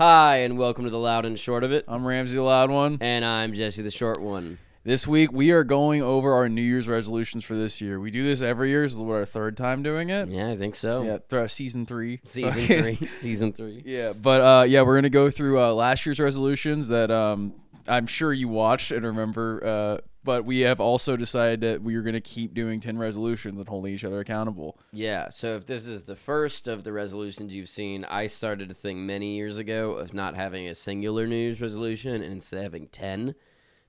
Hi, and welcome to the loud and short of it. I'm Ramzi the Loud One. And I'm Jesse the short one. This week we are going over our New Year's resolutions for this year. We do this every year. This is what our third time doing it. Yeah, I think so. Yeah, th- season three. Season three. Season three. Yeah, but uh, yeah, we're gonna go through uh, last year's resolutions that um, I'm sure you watched and remember. Uh, but we have also decided that we are gonna keep doing ten resolutions and holding each other accountable. Yeah, so if this is the first of the resolutions you've seen, I started a thing many years ago of not having a singular New Year's resolution and instead having 10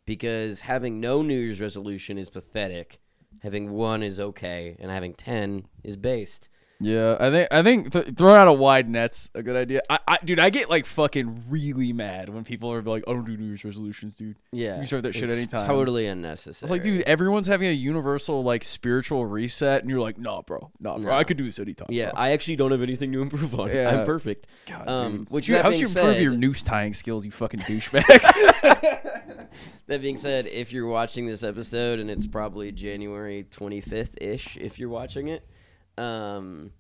because having no New Year's resolution is pathetic. Having one is okay, and having 10 is based. Yeah, I think I think th- throwing out a wide net's a good idea. I, I, dude, I get like fucking really mad when people are like, "I don't do New Year's resolutions, dude." Yeah. You start that shit anytime. Totally unnecessary. was like, dude, everyone's having a universal like spiritual reset, and you're like, "Nah, bro, nah, bro. I could do this anytime." Yeah, bro. I actually don't have anything to improve on. Yeah. I'm perfect. God, um, dude. which Dude, how would you improve said, your noose tying skills, you fucking douchebag? That being said, if you're watching this episode and it's probably January 25th ish, if you're watching it, um,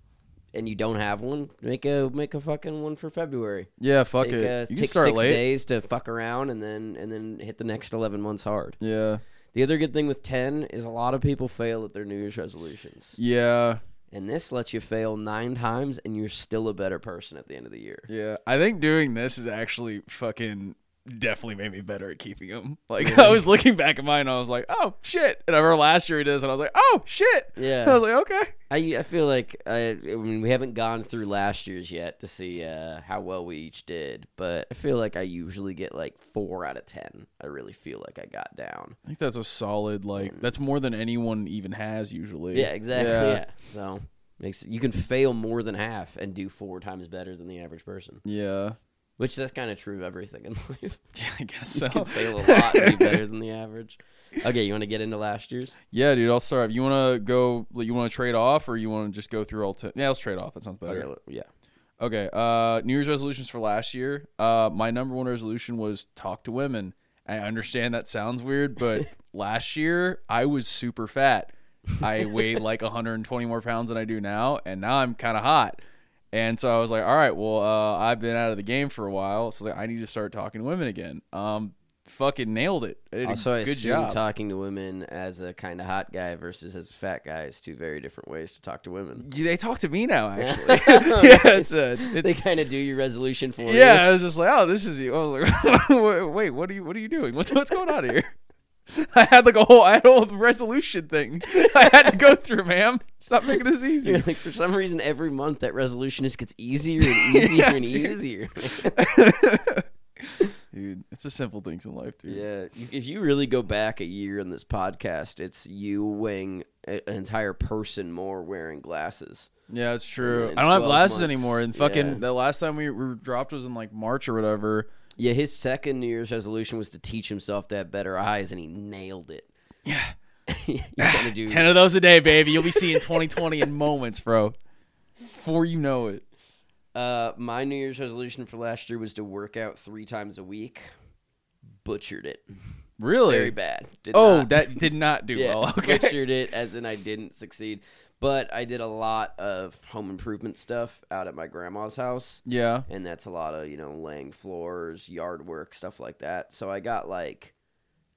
and you don't have one, make a make a fucking one for February. yeah, fuck take, it. Uh, take six late. days to fuck around and then and then hit the next 11 months hard. Yeah, The other good thing with 10 is a lot of people fail at their New Year's resolutions, yeah, and this lets you fail nine times and you're still a better person at the end of the year. yeah. I think doing this is actually fucking definitely made me better at keeping them. Like I was looking back at mine, and I was like, "Oh shit!" And I remember last year he did this, and I was like, "Oh shit!" Yeah. I was like, "Okay." I, I feel like I, I mean we haven't gone through last year's yet to see uh, how well we each did, but I feel like I usually get like four out of ten. I really feel like I got down. I think that's a solid like that's more than anyone even has usually. Yeah, exactly. Yeah. Yeah, so makes you can fail more than half and do four times better than the average person, Yeah. Which that's kind of true of everything in life. Yeah, I guess You so. can fail a lot and be better than the average. Okay, you want to get into last year's? Yeah, dude, I'll start. You want to go? You want to trade off, or you want to just go through all? ten? yeah, let's trade off. That sounds better. Okay, yeah. Okay. Uh, New Year's resolutions for last year. Uh, my number one resolution was talk to women. I understand that sounds weird, but last year I was super fat. I weighed like 120 more pounds than I do now, and now I'm kind of hot. And so I was like, all right, well, uh, I've been out of the game for a while, so I, like, I need to start talking to women again. Um, fucking nailed it. I a Also, I good job. talking to women as a kind of hot guy versus as a fat guy is two very different ways to talk to women. Yeah, they talk to me now, actually. yeah, it's, uh, it's, it's they kind of do your resolution for you. Yeah, I was just like, oh, this is you. Like, wait, what are you? What are you doing? What's what's going on here? I had like a whole, I had a whole resolution thing I had to go through, ma'am. Stop making this easy. like, for some reason, every month that resolution just gets easier and easier Yeah, and dude. easier. dude, it's the simple things in life, dude. yeah, if you really go back a year in this podcast, it's you weighing an entire person more wearing glasses. Yeah, it's true. I don't have glasses months, anymore. And fucking yeah. the last time we were dropped was in like March or whatever. Yeah, his second New Year's resolution was to teach himself to have better eyes, and he nailed it. Yeah, you gotta do ten of those a day, baby. You'll be seeing 2020 in moments, bro. Before you know it. Uh, my New Year's resolution for last year was to work out three times a week. Butchered it. Really? Very bad. Did Oh, not- that did not do yeah, well. Okay. butchered it as in I didn't succeed. But I did a lot of home improvement stuff out at my grandma's house, Yeah. and that's a lot of you know laying floors, yard work, stuff like that. So I got like,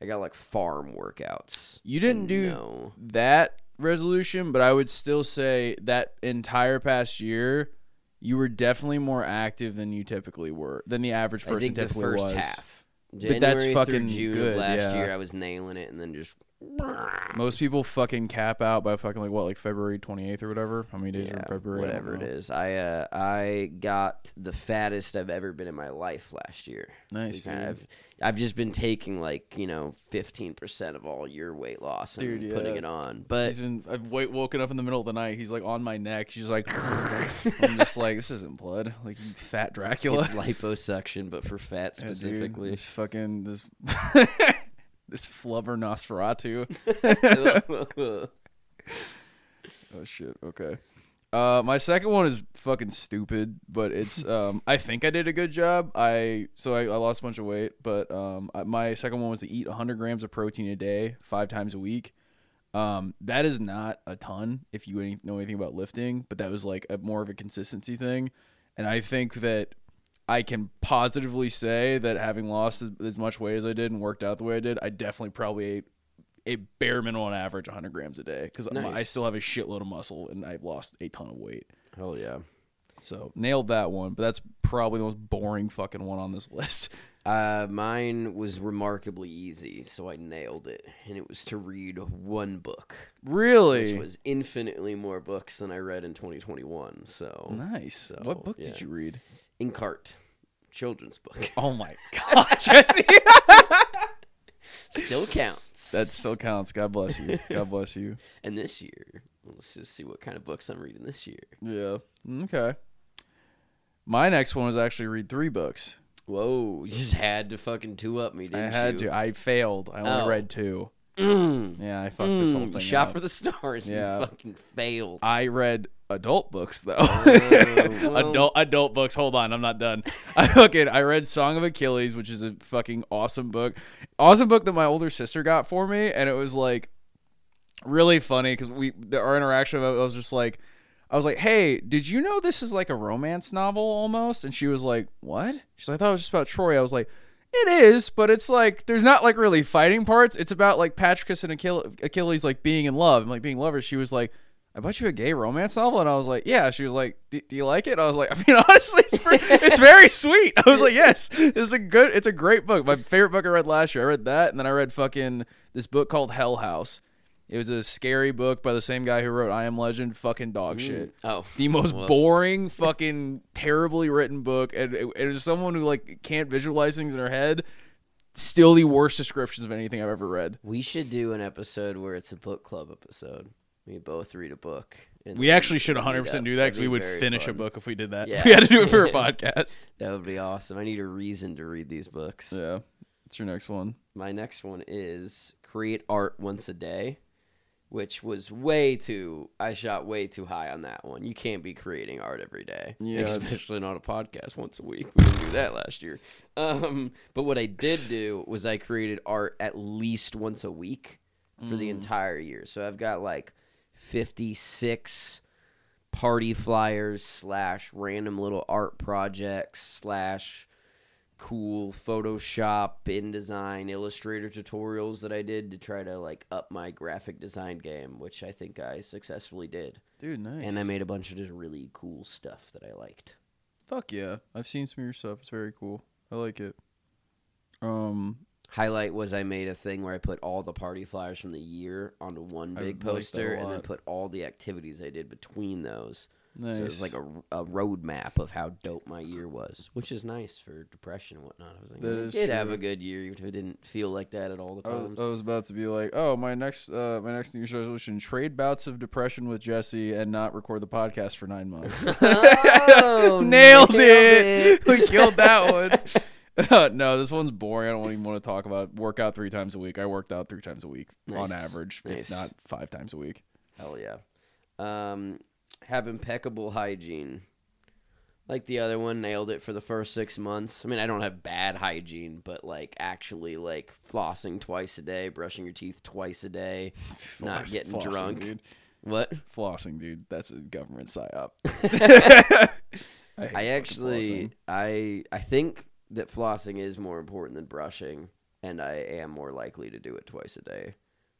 I got like farm workouts. You didn't do No. that resolution, but I would still say that entire past year, you were definitely more active than you typically were, than the average person I think the first was. half. But that's fucking June good, last yeah. year, I was nailing it, and then just Most people fucking cap out by fucking like what, like February twenty eighth or whatever. How many days are in February? Whatever it is, I uh, I got the fattest I've ever been in my life last year. Nice, kind of- I've just been taking like you know fifteen percent of all your weight loss and Dude, putting it on. But He's been. I've woken up in the middle of the night. He's like on my neck. She's like, I'm just like, this isn't blood. Like you fat Dracula. it's liposuction, but for fat Yeah, dude, specifically. this fucking this this flubber Nosferatu. Oh shit. Okay. Uh, my second one is fucking stupid, but it's um, I think I did a good job. I so I, I lost a bunch of weight, but um, I, my second one was to eat 100 grams of protein a day, five times a week. Um, that is not a ton if you any, know anything about lifting, but that was like a more of a consistency thing, and I think that I can positively say that having lost as, as much weight as I did and worked out the way I did, I definitely probably ate a bare minimum on average 100 grams a day because I still have a shitload of muscle and I've lost a ton of weight. Hell yeah. So nailed that one, but that's probably the most boring fucking one on this list. Uh, mine was remarkably easy, so I nailed it, and it was to read one book, Really? which was infinitely more books than I read in 2021. So, nice. So, what book did you read? Inkart, children's book, Oh my god, Jesse. still counts. that still counts. God bless you. God bless you. and this year, let's just see what kind of books I'm reading this year. Yeah. Okay. My next one was actually read three books. Whoa, you just had to fucking two up me, I didn't had you? to. I failed. I only Oh. read two. Mm, Yeah, I fucked this whole mm, thing shot up. for the stars. Yeah. you fucking failed. I read adult books though. Oh, well. adult adult books. Hold on, I'm not done. I fucking I read Song of Achilles, which is a fucking awesome book. Awesome book that my older sister got for me, and it was like really funny because we the, our interaction. I was just like. I was like, "Hey, did you know this is like a romance novel almost?" And she was like, "What?" She's like, "I thought it was just about Troy." I was like, "It is, but it's like there's not like really fighting parts. It's about like Patroclus and Achille- Achilles like being in love and like being lovers." She was like, "I bought you a gay romance novel," and I was like, "Yeah." She was like, "Do do you like it?" I was like, "I mean, honestly, it's, pretty, it's very sweet." I was like, "Yes, it's a good, it's a great book. My favorite book I read last year. I read that, and then I read fucking this book called Hell House." It was a scary book by the same guy who wrote I Am Legend. Fucking dog mm. shit Oh, the most Woof. boring, fucking terribly written book, and it, it is someone who like can't visualize things in her head. Still, the worst descriptions of anything I've ever read. we should do an episode where it's a book club episode. We both read a book. and We actually should meet 100 up. percent do that because That'd we would very finish a book if we did that. Yeah. We had to do it for a podcast. That would be awesome. I need a reason to read these books. Yeah, what's your next one? My next one is create art once a day, which was way too. I shot way too high on that one. You can't be creating art every day, Yeah, especially not a podcast once a week. We didn't do that last year. Um, but what I did do was I created art at least once a week for the entire year. So I've got like fifty six party flyers slash random little art projects slash cool Photoshop, InDesign, Illustrator tutorials that I did to try to like up my graphic design game, which I think I successfully did. Dude, nice. And I made a bunch of just really cool stuff that I liked. Fuck yeah, I've seen some of your stuff. It's very cool. I like it. Um, Highlight was I made a thing where I put all the party flyers from the year onto one I big like that a poster and then lot. put all the activities I did between those. nice. So it was like a, a roadmap of how dope my year was, which is nice for depression and whatnot. I was like, That I is did have true. a good year, even if it didn't feel like that at all the I was, times. I was about to be like, oh, my next, uh, my next New Year's resolution: trade bouts of depression with Jesse and not record the podcast for nine months. Oh, nailed, it. we killed that one. no, this one's boring. I don't even want to talk about it. Work out three times a week. I worked out three times a week on average, Nice. if not five times a week. Hell yeah. Um, have impeccable hygiene. Like the other one, nailed it for the first six months. I mean, I don't have bad hygiene, but like actually, like flossing twice a day, brushing your teeth twice a day, not getting flossing, drunk. dude. What? Flossing, dude. That's a government psyop. I, I actually, flossing. I, I think that flossing is more important than brushing, and I am more likely to do it twice a day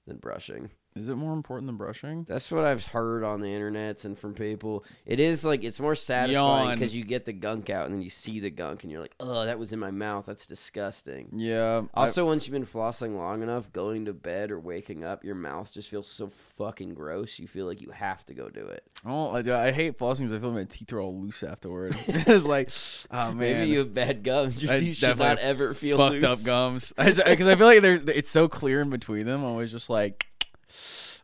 than brushing. Is it more important than brushing? That's what I've heard on the internets and from people. It is like it's more satisfying because you get the gunk out and then you see the gunk and you're like, oh, that was in my mouth. That's disgusting. Yeah. I- Also, once you've been flossing long enough, going to bed or waking up, your mouth just feels so fucking gross. You feel like you have to go do it. Oh, I, do- I hate flossing because I feel like my teeth are all loose afterward. it's like, oh man, Maybe you have bad gums. Your I teeth should not ever feel fucked up gums. Because I, feel like they're, it's so clear in between them. I'm always just like, I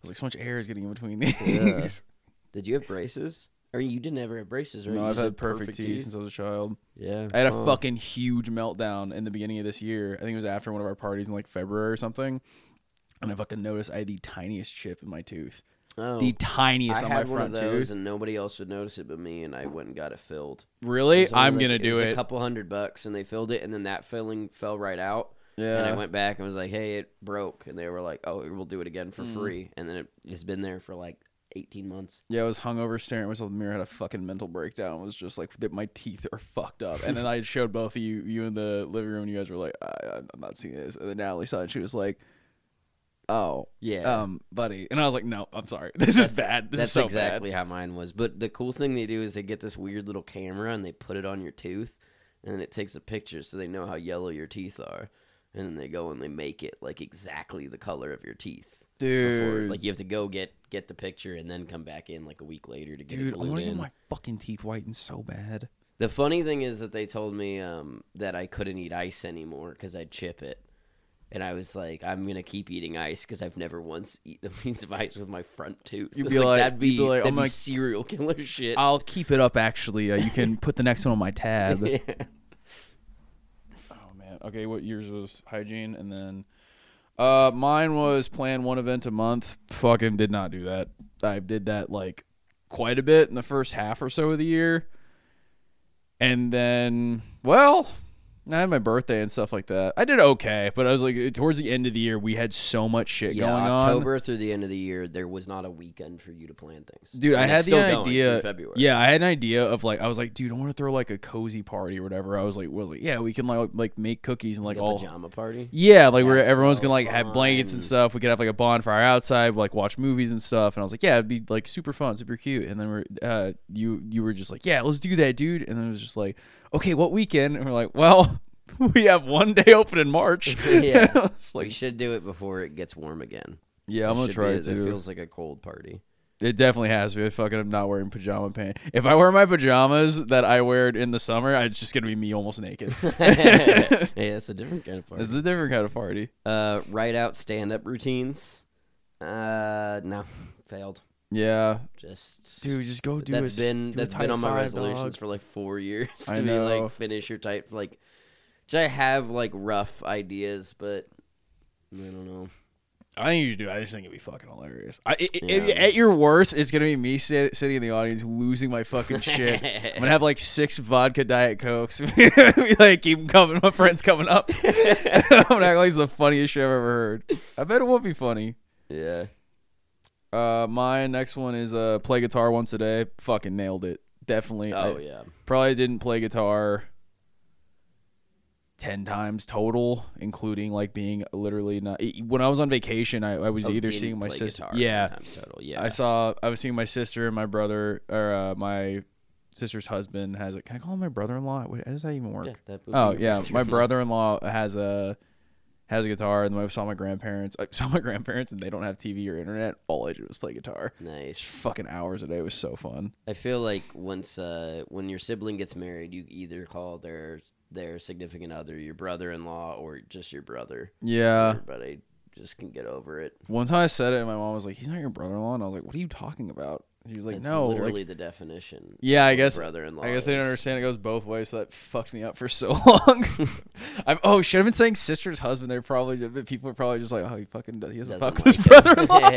was like so much air is getting in between these. Yeah. Did you have braces? Or you didn't ever have braces, right? No, You I've had perfect, teeth, teeth. since I was a child. Yeah, I had a Oh. fucking huge meltdown in the beginning of this year. I think it was after one of our parties in like February or something. And I fucking noticed I had the tiniest chip in my tooth. Oh. The tiniest I on my front tooth. and nobody else would notice it but me, and I went and got it filled. Really? It I'm like- gonna it do was it. A couple hundred bucks, and they filled it, and then that filling fell right out. Yeah. And I went back and was like, "Hey, it broke," and they were like, "Oh, we'll do it again for Mm. free." And then it, it's been there for like 18 months. Yeah, I was hungover, staring at myself in the mirror, had a fucking mental breakdown. Was just like that, my teeth are fucked up. And then I showed both of you, you in the living room, and you guys were like, I, I'm not seeing this. And then Natalie saw it, she was like, Oh, Yeah. um, buddy. And I was like, No, I'm sorry, this is bad. This That's is so exactly how mine was. But the cool thing they do is they get this weird little camera and they put it on your tooth, and then it takes a picture so they know how yellow your teeth are, and then they go and they make it like exactly the color of your teeth. bad, before- dude. Like you have to go get get the picture and then come back in like a week later to get dude, it I want to get my fucking teeth whitened so bad. The funny thing is that they told me um, that I couldn't eat ice anymore because I'd chip it. And I was like, I'm gonna keep eating ice because I've never once eaten a piece of ice with my front tooth. You'd be like- that'd be, be like, that'd be like- serial killer shit. I'll keep it up. Actually, uh, you can put the next one on my tab. Yeah. Okay, what yours was hygiene and then uh mine was plan one event a month. Fucking did not do that. I did that like quite a bit in the first half or so of the year. And then well, I had my birthday and stuff like that. I did okay, but I was like towards the end of the year we had so much shit Yeah, going on. October through the end of the year, there was not a weekend for you to plan things. Dude, I had the idea. February. Yeah, I had an idea of like I was like, dude, I want to throw like a cozy party or whatever. I was like, well, like, yeah, we can like like make cookies and like, all pajama party. Yeah, like where everyone's so gonna like have blankets and stuff. We could have like a bonfire outside, like watch movies and stuff. And I was like, yeah, it'd be like super fun, super cute. And then we're uh, you you were just like, yeah, let's do that, dude. And then it was just like, okay, what weekend? And we're like, well, we have one day open in March. Yeah. It's we should do it before it gets warm again. yeah, I'm gonna try it too. It feels like a cold party. It definitely has to be. Fucking, I'm not wearing pajama pants. If I wear my pajamas that I wear in the summer, it's just gonna be me almost naked. yeah, it's a different kind of party. it's a different kind of party. Uh, write out stand up routines. Uh, no, failed. Yeah, Just dude, just go do. that's a, been do a that's tight been on my five, resolutions dog. for like four years to I be know. like finish your type like. which I have like rough ideas, but I don't know. I think you should do. it. I just think it'd be fucking hilarious. I, it, it- Yeah. at your worst, it's gonna be me sit, sitting in the audience losing my fucking shit. I'm gonna have like six vodka diet cokes. like keep 'em coming. My friends coming up. I'm gonna act like it's the funniest shit I've ever heard. I bet it will be funny. yeah. Uh, my next one is uh play guitar once a day. Fucking nailed it. Definitely. Oh I yeah. probably didn't play guitar ten times total, including like being literally not. When I was on vacation, I, I was Oh, either seeing my sister. Yeah, Total. Yeah. I saw. I was seeing my sister and my brother, or uh, my sister's husband has a. Can I call him my brother-in-law? How does that even work? Yeah, that oh yeah, my brother-in-law has a has a guitar, and then I saw my grandparents. I saw my grandparents, and they don't have TV or internet. All I did was play guitar. Nice. Fucking hours a day. It was so fun. I feel like once uh, when your sibling gets married, you either call their their significant other your brother-in-law or just your brother. Yeah. Everybody just can get over it. One time I said it, and my mom was like, "He's not your brother-in-law," and I was like, "What are you talking about?" She was like, That's "No, literally like, the definition. Yeah, I guess- brother-in-law. I guess they didn't understand it goes both ways, so that fucked me up for so long. I'm oh, should have been saying sister's husband. They're probably people are probably just like, oh, he fucking does. He doesn't Doesn't fuck with his like brother-in-law.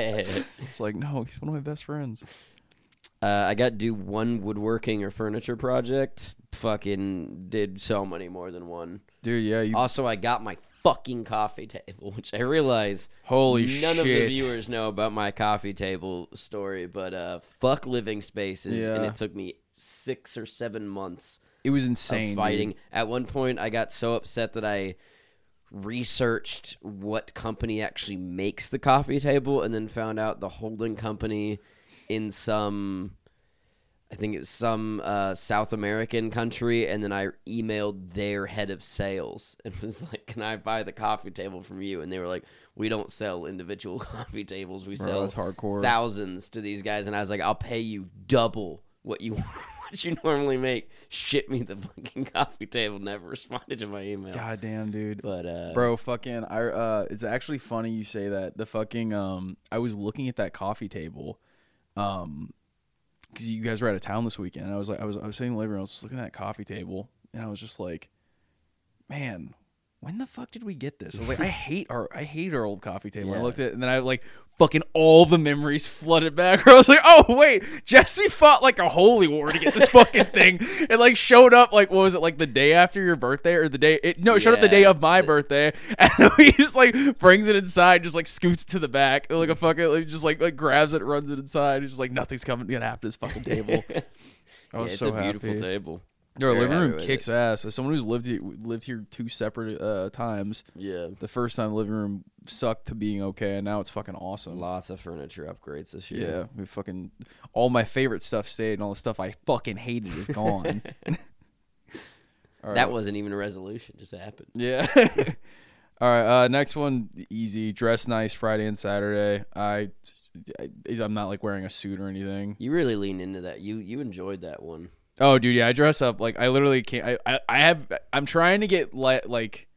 it's like, no, he's one of my best friends. Uh, I got to do one woodworking or furniture project. Fucking did so many more than one. Dude, yeah, you Also, I got my fucking coffee table, which I realize holy shit. none shit. of the viewers know about my coffee table story. But uh, fuck living spaces, and it took me six or seven months it was of insane. fighting. dude. At one point, I got so upset that I researched what company actually makes the coffee table, and then found out the holding company in some. I think it was some uh, South American country, and then I emailed their head of sales and was like, "Can I buy the coffee table from you?" And they were like, "We don't sell individual coffee tables. We Bro, sell that's hardcore. thousands to these guys." And I was like, "I'll pay you double what you what you normally make. Ship me the fucking coffee table." Never responded to my email, God damn, dude. but uh, Bro, fucking, I uh, it's actually funny you say that. The fucking, um, I was looking at that coffee table, um, because you guys were out of town this weekend. And I was like, I was, I was sitting in the living room, I was just looking at that coffee table, and I was just like, man, when the fuck did we get this? I was like, I hate our I hate our old coffee table. I looked at it and then I like fucking all the memories flooded back. I was like, oh wait, Jesse fought like a holy war to get this fucking thing. It like showed up like what was it like the day after your birthday or the day? It, no, it showed up the day of my birthday, and he just like brings it inside, just like scoots it to the back, like a fucking like just like like grabs it, runs it inside. He's just like nothing's coming gonna happen to this fucking table. I Yeah, was it's so a beautiful happy. table. Our living room kicks ass. As someone who's lived here, lived here two separate uh, times, Yeah. the first time the living room sucked to being okay, and now it's fucking awesome. Lots of furniture upgrades this year. Yeah, we fucking all my favorite stuff stayed, and all the stuff I fucking hated is gone. All That wasn't even a resolution, just happened. yeah. all right, uh, next one easy. Dress nice Friday and Saturday. I, I I'm not like wearing a suit or anything. You really lean into that. You you enjoyed that one. Oh, dude, yeah, I dress up like I literally can't. I, I, I have. I'm trying to get like like.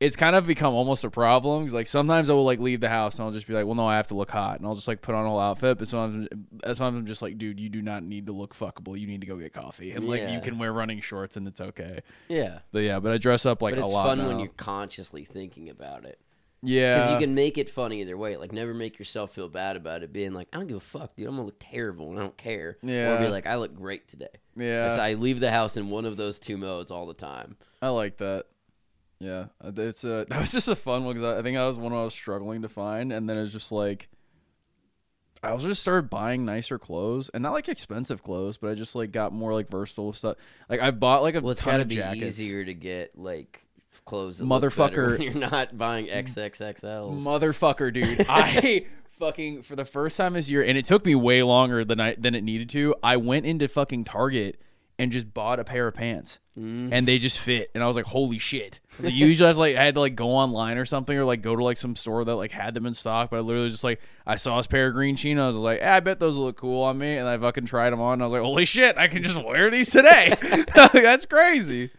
It's kind of become almost a problem 'cause, like sometimes I will like leave the house and I'll just be like, well, no, I have to look hot, and I'll just like put on a whole outfit. But sometimes, sometimes I'm just like, dude, you do not need to look fuckable. You need to go get coffee, and like Yeah. you can wear running shorts and it's okay. Yeah. But yeah, but I dress up like but a it's lot fun now. when you're consciously thinking about it. Yeah, Because you can make it funny either way. Like, never make yourself feel bad about it. Being like, I don't give a fuck, dude. I'm gonna look terrible and I don't care. Yeah. Or be like, I look great today. yeah. So I leave the house in one of those two modes all the time. I like that. Yeah, uh, it's a that was just a fun one because I, I think I was one I was struggling to find, and then it was just like I was just started buying nicer clothes and not like expensive clothes, but I just like got more like versatile stuff. Like I bought like a Well, it's ton got to of be easier to get like clothes. Motherfucker. you're not buying XXXLs. Motherfucker, dude. I fucking for the first time this year, and it took me way longer than I than it needed to. I went into fucking Target and just bought a pair of pants, Mm. and they just fit. And I was like, holy shit! So usually I was like, I had to like go online or something, or like go to like some store that like had them in stock. But I literally just like I saw this pair of green chinos. I was like, eh, I bet those look cool on me, and I fucking tried them on. And I was like, holy shit! I can just wear these today. That's crazy.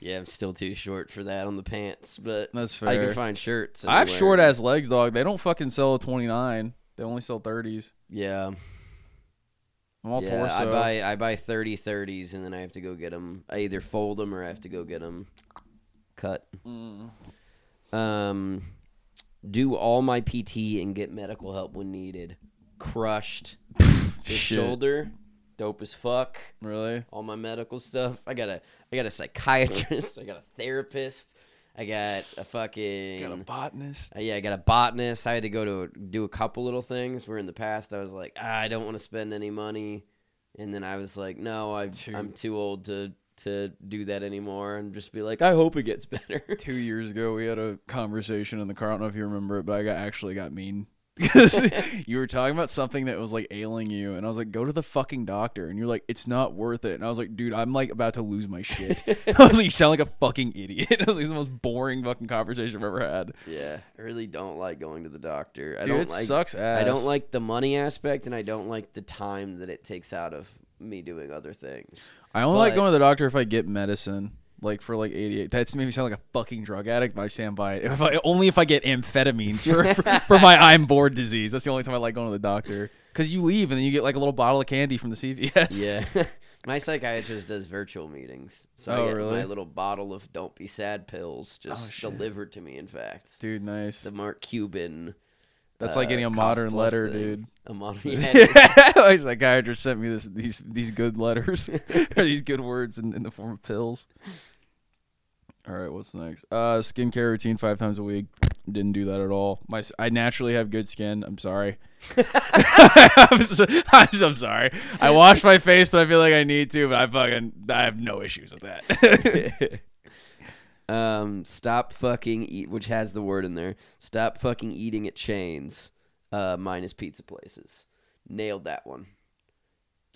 Yeah, I'm still too short for that on the pants, but That's fair. I can find shirts. I have short ass legs, dog. They don't fucking sell a twenty nine. They only sell thirties. Yeah, I'm all yeah. torso. I buy I buy 30 30s, and then I have to go get them. I either fold them or I have to go get them cut. Mm. Um, do all my PT and get medical help when needed. Crushed. Shoulder, dope as fuck. Really? all my medical stuff. I got a I got a psychiatrist. I got a therapist. I got a fucking Got a botanist. uh, yeah. I got a botanist. I had to go to do a couple little things. Where in the past I was like, ah, I don't want to spend any money, and then I was like, no, I I'm too old to to do that anymore, and just be like, I hope it gets better. Two years ago, we had a conversation in the car. I don't know if you remember it, but I got actually got mean because you were talking about something that was like ailing you, and I was like, "Go to the fucking doctor," and you're like, "It's not worth it," and I was like, "Dude, I'm like about to lose my shit." I was like, "You sound like a fucking idiot." I was like, the most boring fucking conversation I've ever had." yeah, I really don't like going to the doctor. I don't it like sucks ass. I don't like the money aspect, and I don't like the time that it takes out of me doing other things. I only like going to the doctor if I get medicine. Like for like 88. That's made me sound like a fucking drug addict, but I stand by it. If I, only if I get amphetamines for, for, for my I'm bored disease. That's the only time I like going to the doctor. Because you leave and then you get like a little bottle of candy from the CVS. Yeah. my psychiatrist does virtual meetings. So Oh, I get really? my little bottle of don't be sad pills oh, just Oh, delivered to me, in fact. Dude, nice. The Mark Cuban. That's like uh, getting a modern letter, dude. A modern yeah, My psychiatrist sent me this these these good letters or these good words in, in the form of pills. All right, what's next? Uh, skincare routine five times a week. Didn't do that at all. My I naturally have good skin. I'm sorry. I'm, so, I'm so sorry. I wash my face when I feel like I need to, but I fucking I have no issues with that. Um, stop fucking eat, which has the word in there. Stop fucking eating at chains, uh, minus pizza places. Nailed that one.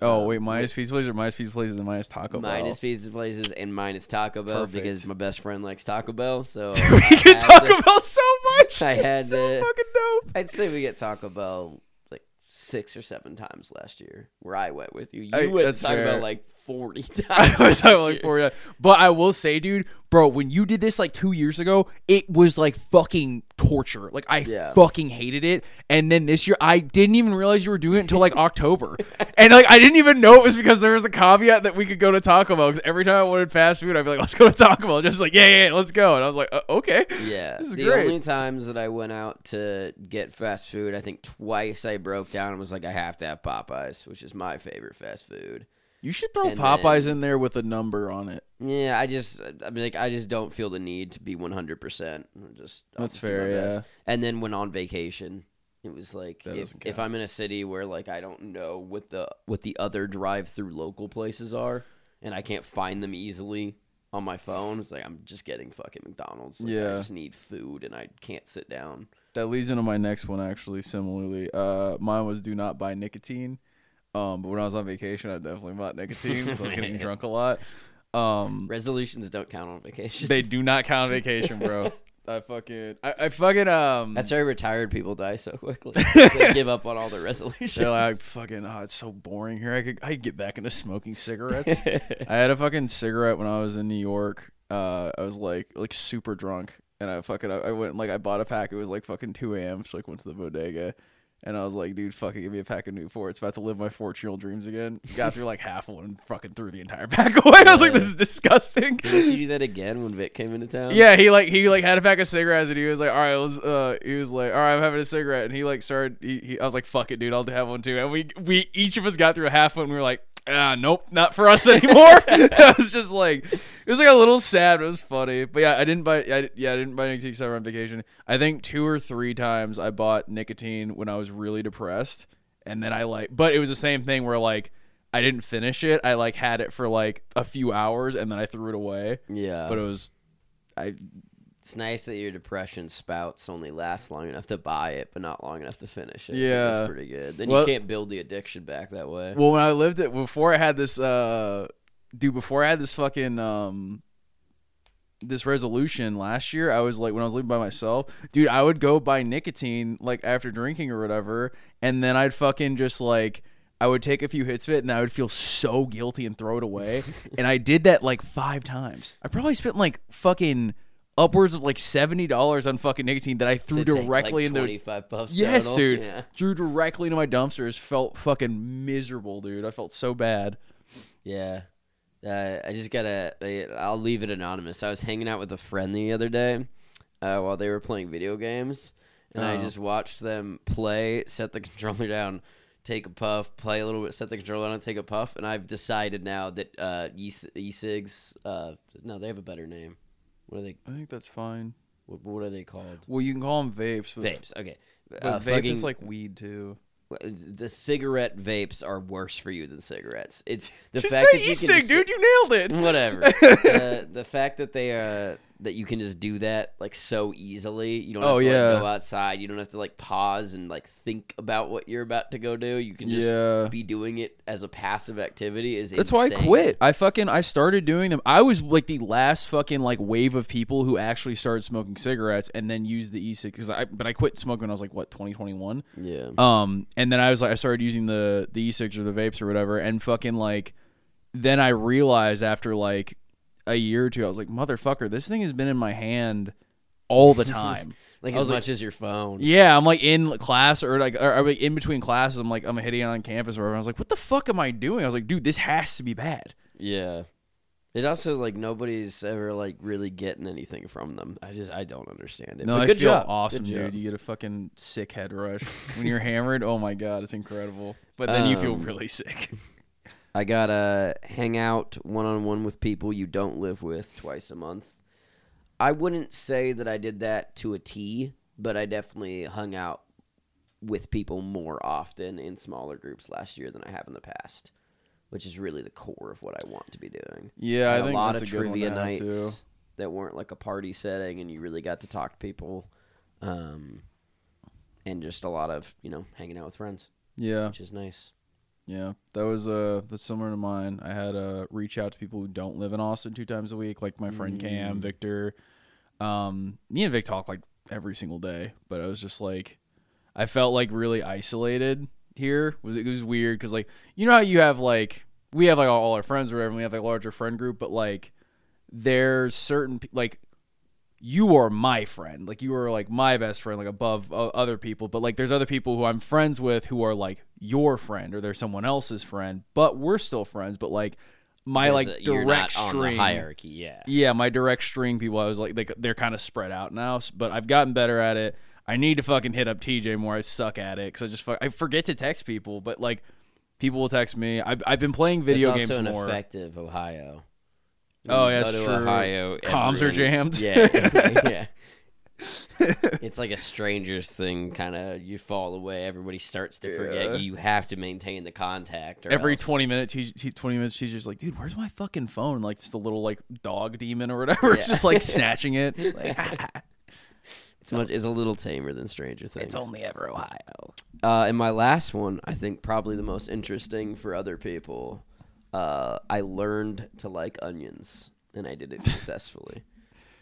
oh Uh, wait, minus pizza places or minus pizza places and minus Taco Bell. Minus pizza places and minus Taco Bell Perfect. because my best friend likes Taco Bell. So we I get Taco to- Bell so much. I had so to- fucking dope. I'd say we get Taco Bell like six or seven times last year. Where I went with you, you I- went Taco fair. Bell like forty times. I was like four. But I will say, dude, bro, when you did this like two years ago, it was like fucking torture. Like I Yeah. fucking hated it. And then this year, I didn't even realize you were doing it until like October, and like I didn't even know it was because there was the caveat that we could go to Taco Bell. Because every time I wanted fast food, I'd be like, let's go to Taco Bell. Just like yeah, yeah, yeah, let's go. And I was like, uh, okay, Yeah. This is the great. only times that I went out to get fast food, I think twice I broke down and was like, I have to have Popeyes, which is my favorite fast food. You should throw And Popeyes then- in there with a number on it. Yeah, I just, I mean, like, I just don't feel the need to be 100%. I'm Just That's fair, best. yeah. And then when on vacation, it was like if, if. I'm in a city where like I don't know what the what the other drive-through local places are, and I can't find them easily on my phone, it's like I'm just getting fucking McDonald's. Like, I just need food and I can't sit down. That leads into my next one actually. Similarly, uh, mine was do not buy nicotine. Um, but when I was on vacation, I definitely bought nicotine because I was getting drunk a lot. Um, Resolutions don't count on vacation. they do not count on vacation, bro. I fucking, I, I fucking, um, That's why retired people die so quickly. they give up on all their resolutions. they're like fucking. Oh, it's so boring here. I could, I could get back into smoking cigarettes. I had a fucking cigarette when I was in New York. Uh, I was like, like super drunk, and I fucking, I, I went like, I bought a pack. It was like fucking two a.m. So like went to the bodega, and I was like, dude, fucking give me a pack of Newports. About to live my fourteen-year-old dreams again. Got through like half of one and fucking threw the entire pack away. I was like, this is disgusting. Didn't you do that again when Vic came into town? Yeah, he like he like had a pack of cigarettes and he was like, all right, let's, uh, he was like, all right, I'm having a cigarette, and he like started. He, he, I was like, fuck it, dude, I'll have one too. And we we each of us got through a half one. And we were like, ah, nope, not for us anymore. I was just like, it was like a little sad. But it was funny, but yeah, I didn't buy. I, yeah, I didn't buy nicotine except on vacation. I think two or three times I bought nicotine when I was really depressed, and then I like, but it was the same thing where like. I didn't finish it. I like had it for like a few hours and then I threw it away. Yeah. But it was I it's nice that your depression spouts only last long enough to buy it, but not long enough to finish it. Yeah. That's pretty good. Then Well- you can't build the addiction back that way. Well, when I lived it before I had this uh dude before I had this fucking um this resolution last year, I was like when I was living by myself, dude, I would go buy nicotine like after drinking or whatever, and then I'd fucking just like I would take a few hits of it and I would feel so guilty and throw it away. and I did that like five times. I probably spent like fucking upwards of like seventy dollars on fucking nicotine that I threw directly like, into 25 puffs Yes, total. dude. Yeah. Drew directly into my dumpsters. Felt fucking miserable, dude. I felt so bad. Yeah. Uh, I just gotta. I- I'll leave it anonymous. I was hanging out with a friend the other day uh, while they were playing video games, and I Oh. just watched them play, set the controller down, take a puff, play a little bit, set the controller down, and take a puff. And I've decided now that uh, e- e-cigs. Uh, no, they have a better name. What are they? I think that's fine. What, what are they called? Well, you can call them vapes, but, Vapes. Okay. but Uh, vape is like weed too. the cigarette vapes are worse for you than cigarettes. It's the fact that you can just- dude. You nailed it. whatever. uh, the fact that they uh that you can just do that like so easily. You don't have Oh, to yeah. like, go outside. You don't have to like pause and like think about what you're about to go do. You can just Yeah. be doing it as a passive activity. Is That's why I quit. I fucking I started doing them. I was like the last fucking like wave of people who actually started smoking cigarettes and then used the e-cig because I but I quit smoking when I was like what 2021. Yeah. Um, and then I was like, I started using the the e-cigs or the vapes or whatever, and fucking like, then I realized after like a year or two, I was like, motherfucker, this thing has been in my hand all the time. like I was as like- much as your phone. yeah, I'm like in class or like, or, or like in between classes, I'm like, I'm hitting it on campus or whatever. I was like, what the fuck am I doing? I was like, dude, this has to be bad. Yeah. It also like nobody's ever like really getting anything from them. I just I don't understand it. No, But I good feel job. awesome, Good dude. job. You get a fucking sick head rush when you're hammered. Oh my god, it's incredible. But then you feel Um, really sick. I gotta hang out one on one with people you don't live with twice a month. I wouldn't say that I did that to a T, but I definitely hung out with people more often in smaller groups last year than I have in the past, which is really the core of what I want to be doing. Yeah, I think a lot of a good trivia nights too. that weren't like a party setting, and you really got to talk to people, um, and just a lot of you know hanging out with friends, Yeah. which is nice. Yeah, that was uh that's similar to mine. I had uh reach out to people who don't live in Austin two times a week, like my friend Cam, Mm. Victor. Um, me and Vic talk like every single day, but I was just like, I felt like really isolated here. Was it was weird because like you know how you have like we have like all our friends or whatever, and we have like a larger friend group, but like there's certain like you are my friend. Like you are like my best friend like above uh, other people. But like there's other people who i'm friends with who are like your friend or they're someone else's friend but we're still friends. But like my There's like a- direct string the hierarchy. Yeah. yeah my direct string people i was like they, they're kind of spread out now. But i've gotten better at it. I need to fucking hit up tj more. I suck at it because i just fuck, i forget to text people. But like people will text me. I've, I've been playing video it's games also an more. effective Ohio. Oh, yeah, go it's to true. Ohio. Comms are jammed. Yeah, yeah. it's like a stranger's thing. Kind of, you fall away. Everybody starts to Yeah. forget. You have to maintain the contact. Or every else- 20 minutes he, he 20 minutes she's just like dude where's my fucking phone like just a little like dog demon or whatever it's Yeah. just like snatching it like, It's much. It's a little tamer than Stranger Things. it's only ever ohio Uh, and my last one, I think probably the most interesting for other people. Uh, I learned to like onions, and I did it successfully.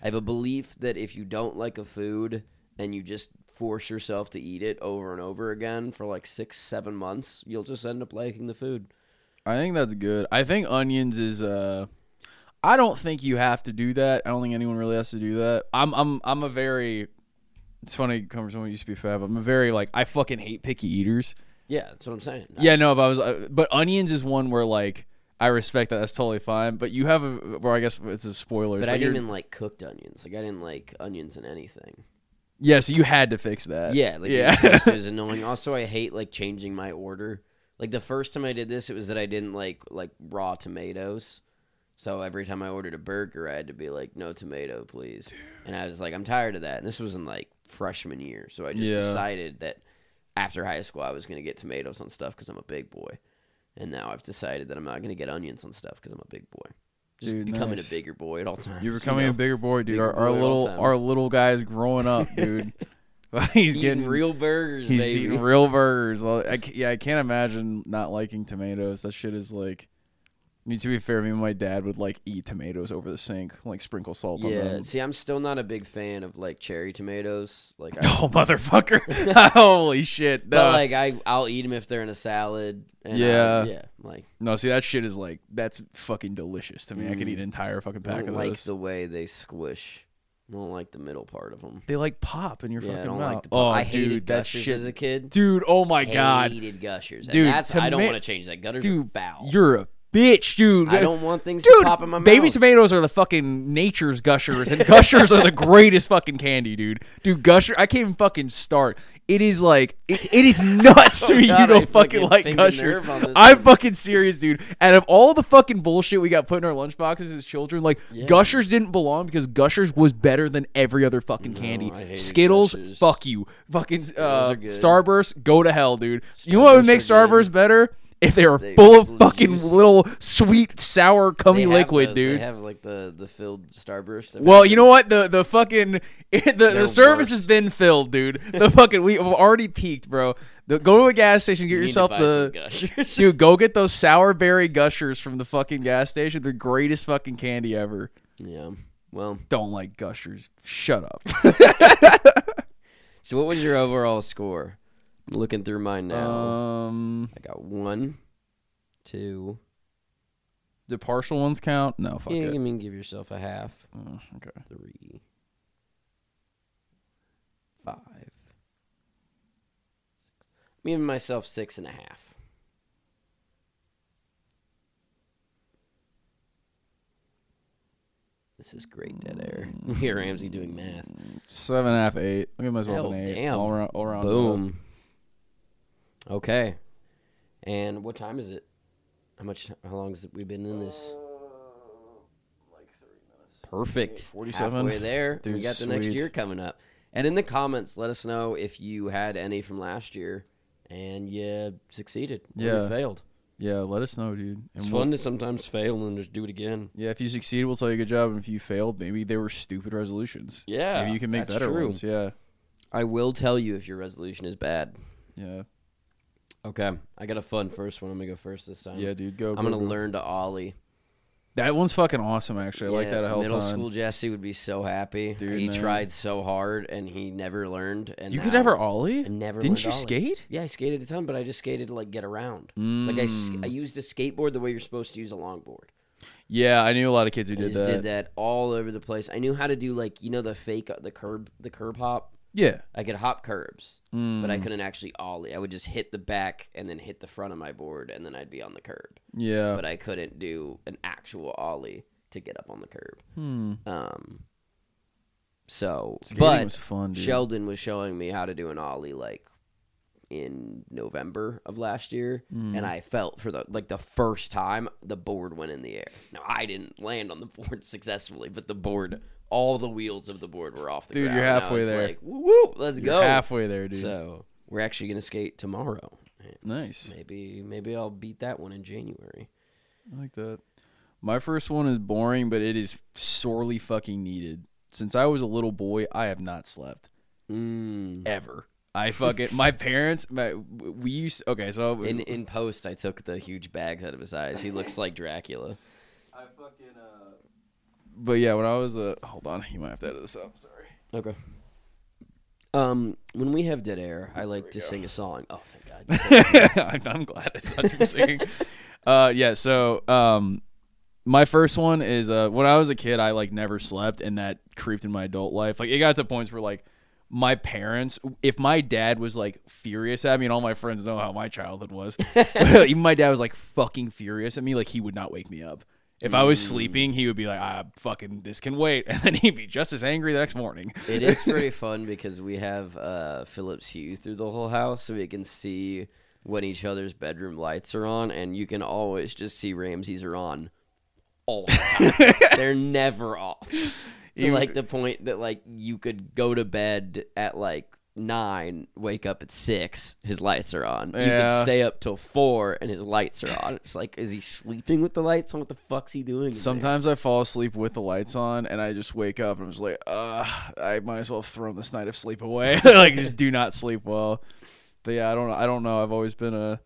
I have a belief that if you don't like a food and you just force yourself to eat it over and over again for like six, seven months, you'll just end up liking the food. i think that's good i think onions is uh i don't think you have to do that i don't think anyone really has to do that i'm i'm i'm a very it's funny coming from used to be fab i'm a very like i fucking hate picky eaters Yeah, that's what I'm saying. Yeah, no, but I was, uh, but onions is one where like I respect that. That's totally fine. But you have a, well, I guess it's a spoiler. but I didn't even like cooked onions. Like I didn't like onions in anything. Yeah, so you had to fix that. Yeah, like yeah. it, was just, it was annoying. Also, I hate like changing my order. Like the first time I did this, it was that I didn't like like raw tomatoes. So every time I ordered a burger, I had to be like, "No tomato, please." And I was like, "I'm tired of that." And this was in like freshman year, so I just Yeah. decided that after high school, I was going to get tomatoes on stuff because I'm a big boy. And now I've decided that I'm not going to get onions on stuff because I'm a big boy. Just Dude, becoming nice. a bigger boy at all times. You're you becoming know? a bigger boy, dude. Bigger our our boy little our little guy's growing up, dude. he's eating getting real burgers, He's baby. eating real burgers. I, yeah, I can't imagine not liking tomatoes. That shit is like. I mean, to be fair, me and my dad would like eat tomatoes over the sink, like sprinkle salt on Yeah, them. see, I'm still not a big fan of like cherry tomatoes. Like, I, Oh, motherfucker! Holy shit! No. but like I, I'll eat them if they're in a salad. And Yeah. I, yeah. Like, No, see that shit is like that's fucking delicious to me. I could Mm. eat an entire fucking I pack don't of like those. the way they squish. I don't like the middle part of them. They like pop in your Yeah, I fucking don't mouth. like the. oh, I hated dude, that gushers shit, as a kid. dude. Oh my god, I hated gushers. And Dude, that's I don't toma- want to change that. Gutters dude, are foul. you're a bitch, dude. I don't want things Dude, to pop in my mouth. baby tomatoes are the fucking nature's gushers, and gushers are the greatest fucking candy, dude. Dude, gusher, I can't even fucking start. It is like it, it is nuts to Oh, me. God, you don't fucking fucking like gushers. nerve on this I'm one. fucking serious, dude. Out of all the fucking bullshit we got put in our lunchboxes as children, like Yeah. gushers didn't belong because gushers was better than every other fucking No, candy. Skittles, Gushers. fuck you. Fucking uh. Starburst, go to hell, dude. you know what would make are good. Starburst better? If they were They full of fucking juice. little sweet, sour, cummy liquid, those. dude. They have like the the filled starburst. Well, you know what? The the fucking the, the service has been filled, dude. The fucking we have already peaked, bro. The, go to a gas station, get You yourself the gushers. dude. Go get those sour berry gushers from the fucking gas station. The greatest fucking candy ever. Yeah. Well, Don't like gushers. Shut up. so what was your overall score? Looking through mine now. Um, I got one, two. do partial ones count? No, fuck yeah, it. I mean, give yourself a half. Oh, okay. Three, five. I'm giving myself six and a half. This is great dead air. Here, Ramzi doing math. Seven and a half, eight. I'll give myself Hell, an eight. damn. All around. All around Boom. Okay. And what time is it? How much? How long has we been in this? Uh, like three minutes. Perfect. 47. Halfway there. we got the next year coming up. And in the comments, let us know if you had any from last year and you succeeded. or you Yeah. failed. Yeah, let us know, dude. And It's we'll- fun to sometimes fail and just do it again. Yeah, if you succeed, we'll tell you good job. And if you failed, maybe they were stupid resolutions. Yeah. maybe you can make that's better true. ones. Yeah, I will tell you if your resolution is bad. yeah, Okay. I got a fun first one. I'm going to go first this time. yeah, dude. Go. I'm go, going to go. learn to Ollie. That one's fucking awesome. Actually, I like that a hell Middle ton. school Jesse would be so happy. Dude, he man. tried so hard and he never learned. And You could never ollie. I never learned. Didn't you ollie. skate? Yeah, I skated a ton, but I just skated to like get around. Like I, Mm. I used a skateboard the way you're supposed to use a longboard. Yeah, I knew a lot of kids who I did just that. did that all over the place. I knew how to do like you know the fake the curb the curb hop. Yeah. I could hop curbs, but I Mm, couldn't actually ollie. I would just hit the back and then hit the front of my board, and then I'd be on the curb. yeah. But I couldn't do an actual ollie to get up on the curb. Hmm. Um. So, Skating but was fun, dude. Sheldon was showing me how to do an ollie like in November of last year, Mm. and I felt for the like the first time the board went in the air. Now I didn't land on the board successfully, but the board, all the wheels of the board were off the ground. Dude, ground. you're halfway there. Like, woo, woo, let's You're go. halfway there, dude. So we're actually gonna skate tomorrow. nice. Maybe maybe I'll beat that one in January. I like that. My first one is boring, but it is sorely fucking needed. Since I was a little boy, I have not slept Mm. ever. I fucking my parents. My we used okay. So In in post, I took the huge bags out of his eyes. He looks like Dracula. I fucking uh. But yeah, when I was uh, hold on, you might have to edit this up. Sorry. Okay. Um, when we have dead air, I like to go. sing a song. Oh, thank God! I'm, I'm glad it's not you singing. Uh, yeah. So, um, my first one is uh, when I was a kid, I like never slept, and that creeped in my adult life. Like it got to points where like my parents, if my dad was like furious at me, and all my friends know how my childhood was, even my dad was like fucking furious at me, like he would not wake me up. If I was sleeping, he would be like, "Ah, fucking, this can wait," and then he'd be just as angry the next morning. it is pretty fun because we have uh, Philips Hue through the whole house, so we can see when each other's bedroom lights are on, and you can always just see Ramzi's are on all the time. They're never off. To Even- like the point that like you could go to bed at like nine, wake up at six, his lights are on. You Yeah. could stay up till four and his lights are on. It's like, is he sleeping with the lights on? What the fuck's he doing? in there? Sometimes I fall asleep with the lights on, and I just wake up and I'm just like, uh, I might as well have thrown this night of sleep away. like, just do not sleep well. But yeah, I don't, I don't know. I've always been a,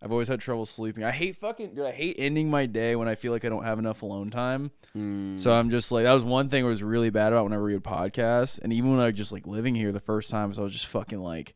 I've always had trouble sleeping. I hate fucking, dude. I hate ending my day when I feel like I don't have enough alone time. Mm. So I'm just like, that was one thing I was really bad about whenever we would podcast, and even when I was just like living here the first time, so I was just fucking like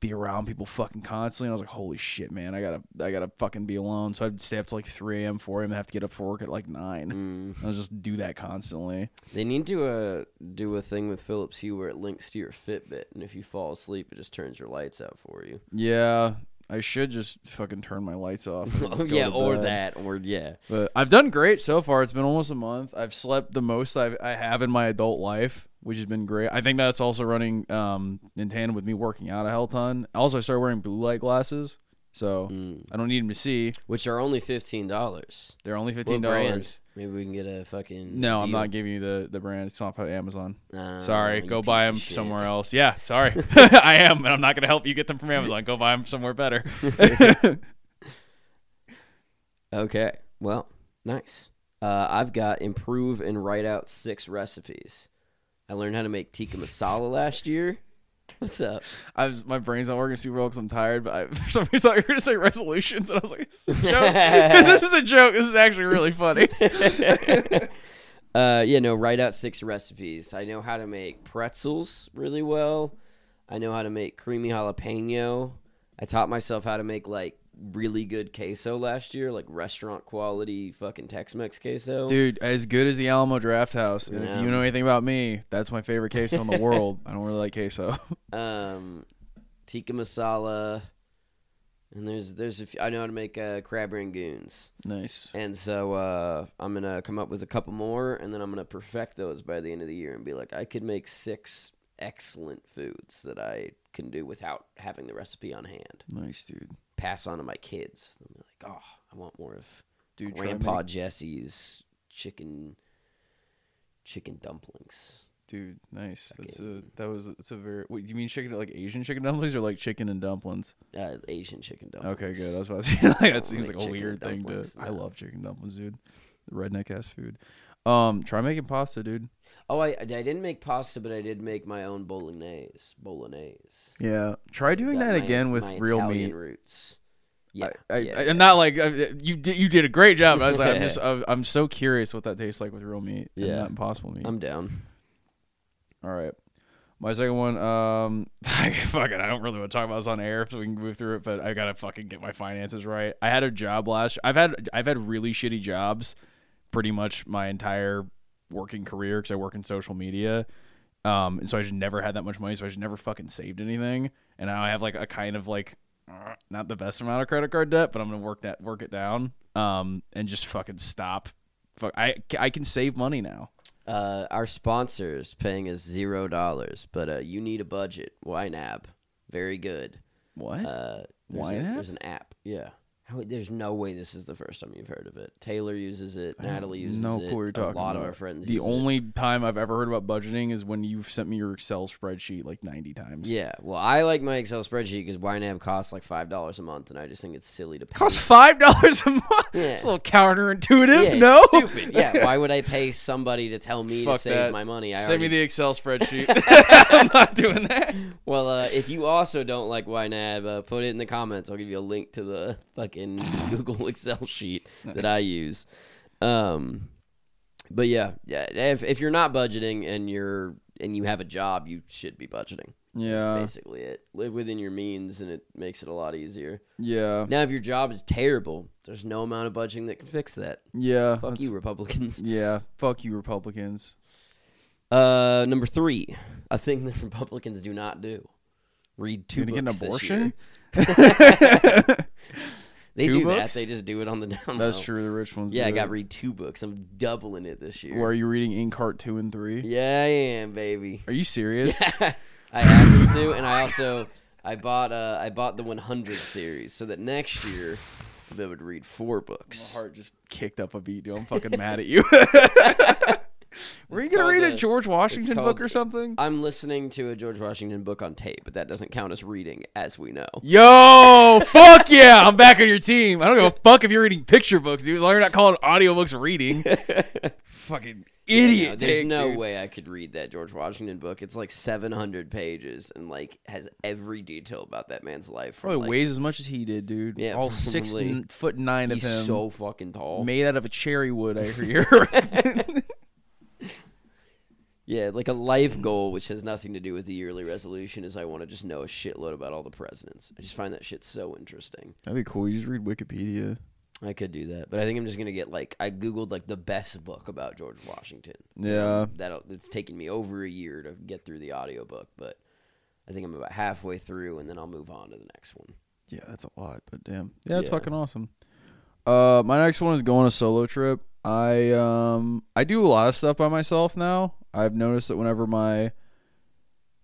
be around people fucking constantly. And I was like, holy shit, man, I gotta, I gotta fucking be alone. So I'd stay up to like 3 a.m., 4 a.m., and have to get up for work at like nine. Mm. I was just do that constantly. They need to uh, do a thing with Philips Hue where it links to your Fitbit, and if you fall asleep, it just turns your lights out for you. Yeah, I should just fucking turn my lights off. and yeah, or that, or yeah. But I've done great so far. It's been almost a month. I've slept the most I've, I have in my adult life, which has been great. I think that's also running um, in tandem with me working out a hell ton. Also, I started wearing blue light glasses, so Mm. I don't need them to see. Which are only fifteen dollars. They're only fifteen dollars. Maybe we can get a fucking. No, I'm not giving you the, the brand. It's off of Amazon. Oh, Sorry, go buy them somewhere else. Yeah, sorry, I am, and I'm not gonna help you get them from Amazon. Go buy them somewhere better. Okay, well, nice. Uh, I've got improve and write out six recipes. I learned how to make tikka masala last year. What's up? I was my brain's not working super well because I'm tired. But I, for some reason, I thought you were gonna say resolutions, and I was like, "This is a joke. this is a joke. This is actually really funny." uh, yeah, no, write out six recipes. I know how to make pretzels really well. I know how to make creamy jalapeno. I taught myself how to make like really good queso last year, like restaurant quality fucking Tex-Mex queso. Dude, as good as the Alamo Drafthouse, and if you know anything about me, that's my favorite queso in the world. I don't really like queso. um, tikka masala, and there's there's a few, I know how to make uh, crab rangoons, nice. and so uh, I'm gonna come up with a couple more, and then I'm gonna perfect those by the end of the year, and be like, I could make six excellent foods that I can do without having the recipe on hand. Nice, dude. Pass on to my kids. They'll be like, oh, I want more of Dude, Grandpa make- Jesse's chicken chicken dumplings. Dude, nice. That's a that was it's a very. Wait, you mean chicken like Asian chicken dumplings or like chicken and dumplings? Uh, Asian chicken dumplings. Okay, good. That's what I was saying. Like, that seems like a weird thing to. I love chicken dumplings, dude. Redneck ass food. Um, try making pasta, dude. Oh, I I didn't make pasta, but I did make my own bolognese. Bolognese. Yeah, try doing Got that my- again with my real Italian meat. Roots. Yeah, I, I, yeah, am not like you. Did, you did a great job. I was like, I'm just, I'm, I'm so curious what that tastes like with real meat. and Yeah. not impossible meat. I'm down. All right, my second one. Um, fuck it. I don't really want to talk about this on air, so we can move through it. But I gotta fucking get my finances right. I had a job last. I've had, I've had really shitty jobs, pretty much my entire working career because I work in social media. Um, and so I just never had that much money, so I just never fucking saved anything. And now I have like a kind of like not the best amount of credit card debt, but I'm gonna work that work it down. Um, and just fucking stop. Fuck, I I can save money now. Uh, our sponsors paying us zero dollars, but uh, you need a budget. YNAB, very good. What? Uh, there's, a, there's an app. Yeah. There's no way this is the first time you've heard of it. Taylor uses it. Natalie uses no it. clue you're talking a lot of our friends. the use it. only time I've ever heard about budgeting is when you've sent me your Excel spreadsheet like 90 times. Yeah. Well, I like my Excel spreadsheet because YNAB costs like five dollars a month, and I just think it's silly to pay. Costs five dollars a month. Yeah. It's a little counterintuitive. yeah, it's no, stupid. Yeah. Why would I pay somebody to tell me Fuck to save that. my money? I Send me the Excel spreadsheet. I'm not doing that. Well, uh, if you also don't like YNAB, uh, put it in the comments. I'll give you a link to the fucking Google Excel sheet that I use. Um, but yeah, yeah. If if you're not budgeting and you're and you have a job, you should be budgeting. Yeah, Basically, it live within your means, and it makes it a lot easier. yeah, Now, if your job is terrible, there's no amount of budgeting that can fix that. yeah. Fuck you, Republicans. Yeah, fuck you, Republicans. Uh, number three, a thing that Republicans do not do: read 2 Gonna get an abortion? They Two do books? that. They just do it on the down That's low. true. The rich ones. Yeah, I got it. read two books. I'm doubling it this year. Where are you reading Inkheart two and three? Yeah, I am, baby. Are you serious? I have to, and I also I bought uh I bought the 100 series so that next year able to read four books. My heart just kicked up a beat, dude. I'm fucking mad at you. Were you gonna read a the- George Washington book or something? I'm listening to a George Washington book on tape, but that doesn't count as reading, as we know. Yo, fuck yeah, I'm back on your team. I don't give a fuck if you're reading picture books, dude. As long as you're not calling audiobooks reading. Fucking idiot. No, there's take, no dude. way I could read that George Washington book. It's like 700 pages and like has every detail about that man's life. Probably like, weighs as much as he did, dude. Yeah, all six probably. n- foot nine He's of him, so fucking tall. made out of a cherry wood. I hear. Yeah, like a life goal, which has nothing to do with the yearly resolution, is I want to just know a shitload about all the presidents. I just find that shit so interesting. That'd be cool. You just read Wikipedia. I could do that, but I think I'm just gonna get like I googled like the best book about George Washington. Yeah. that it's taken me over a year to get through the audiobook, but I think I'm about halfway through, and then I'll move on to the next one. Yeah, that's a lot, but damn. Yeah, that's Yeah. fucking awesome. Uh my next one is going a solo trip. I um I do a lot of stuff by myself now. I've noticed that whenever my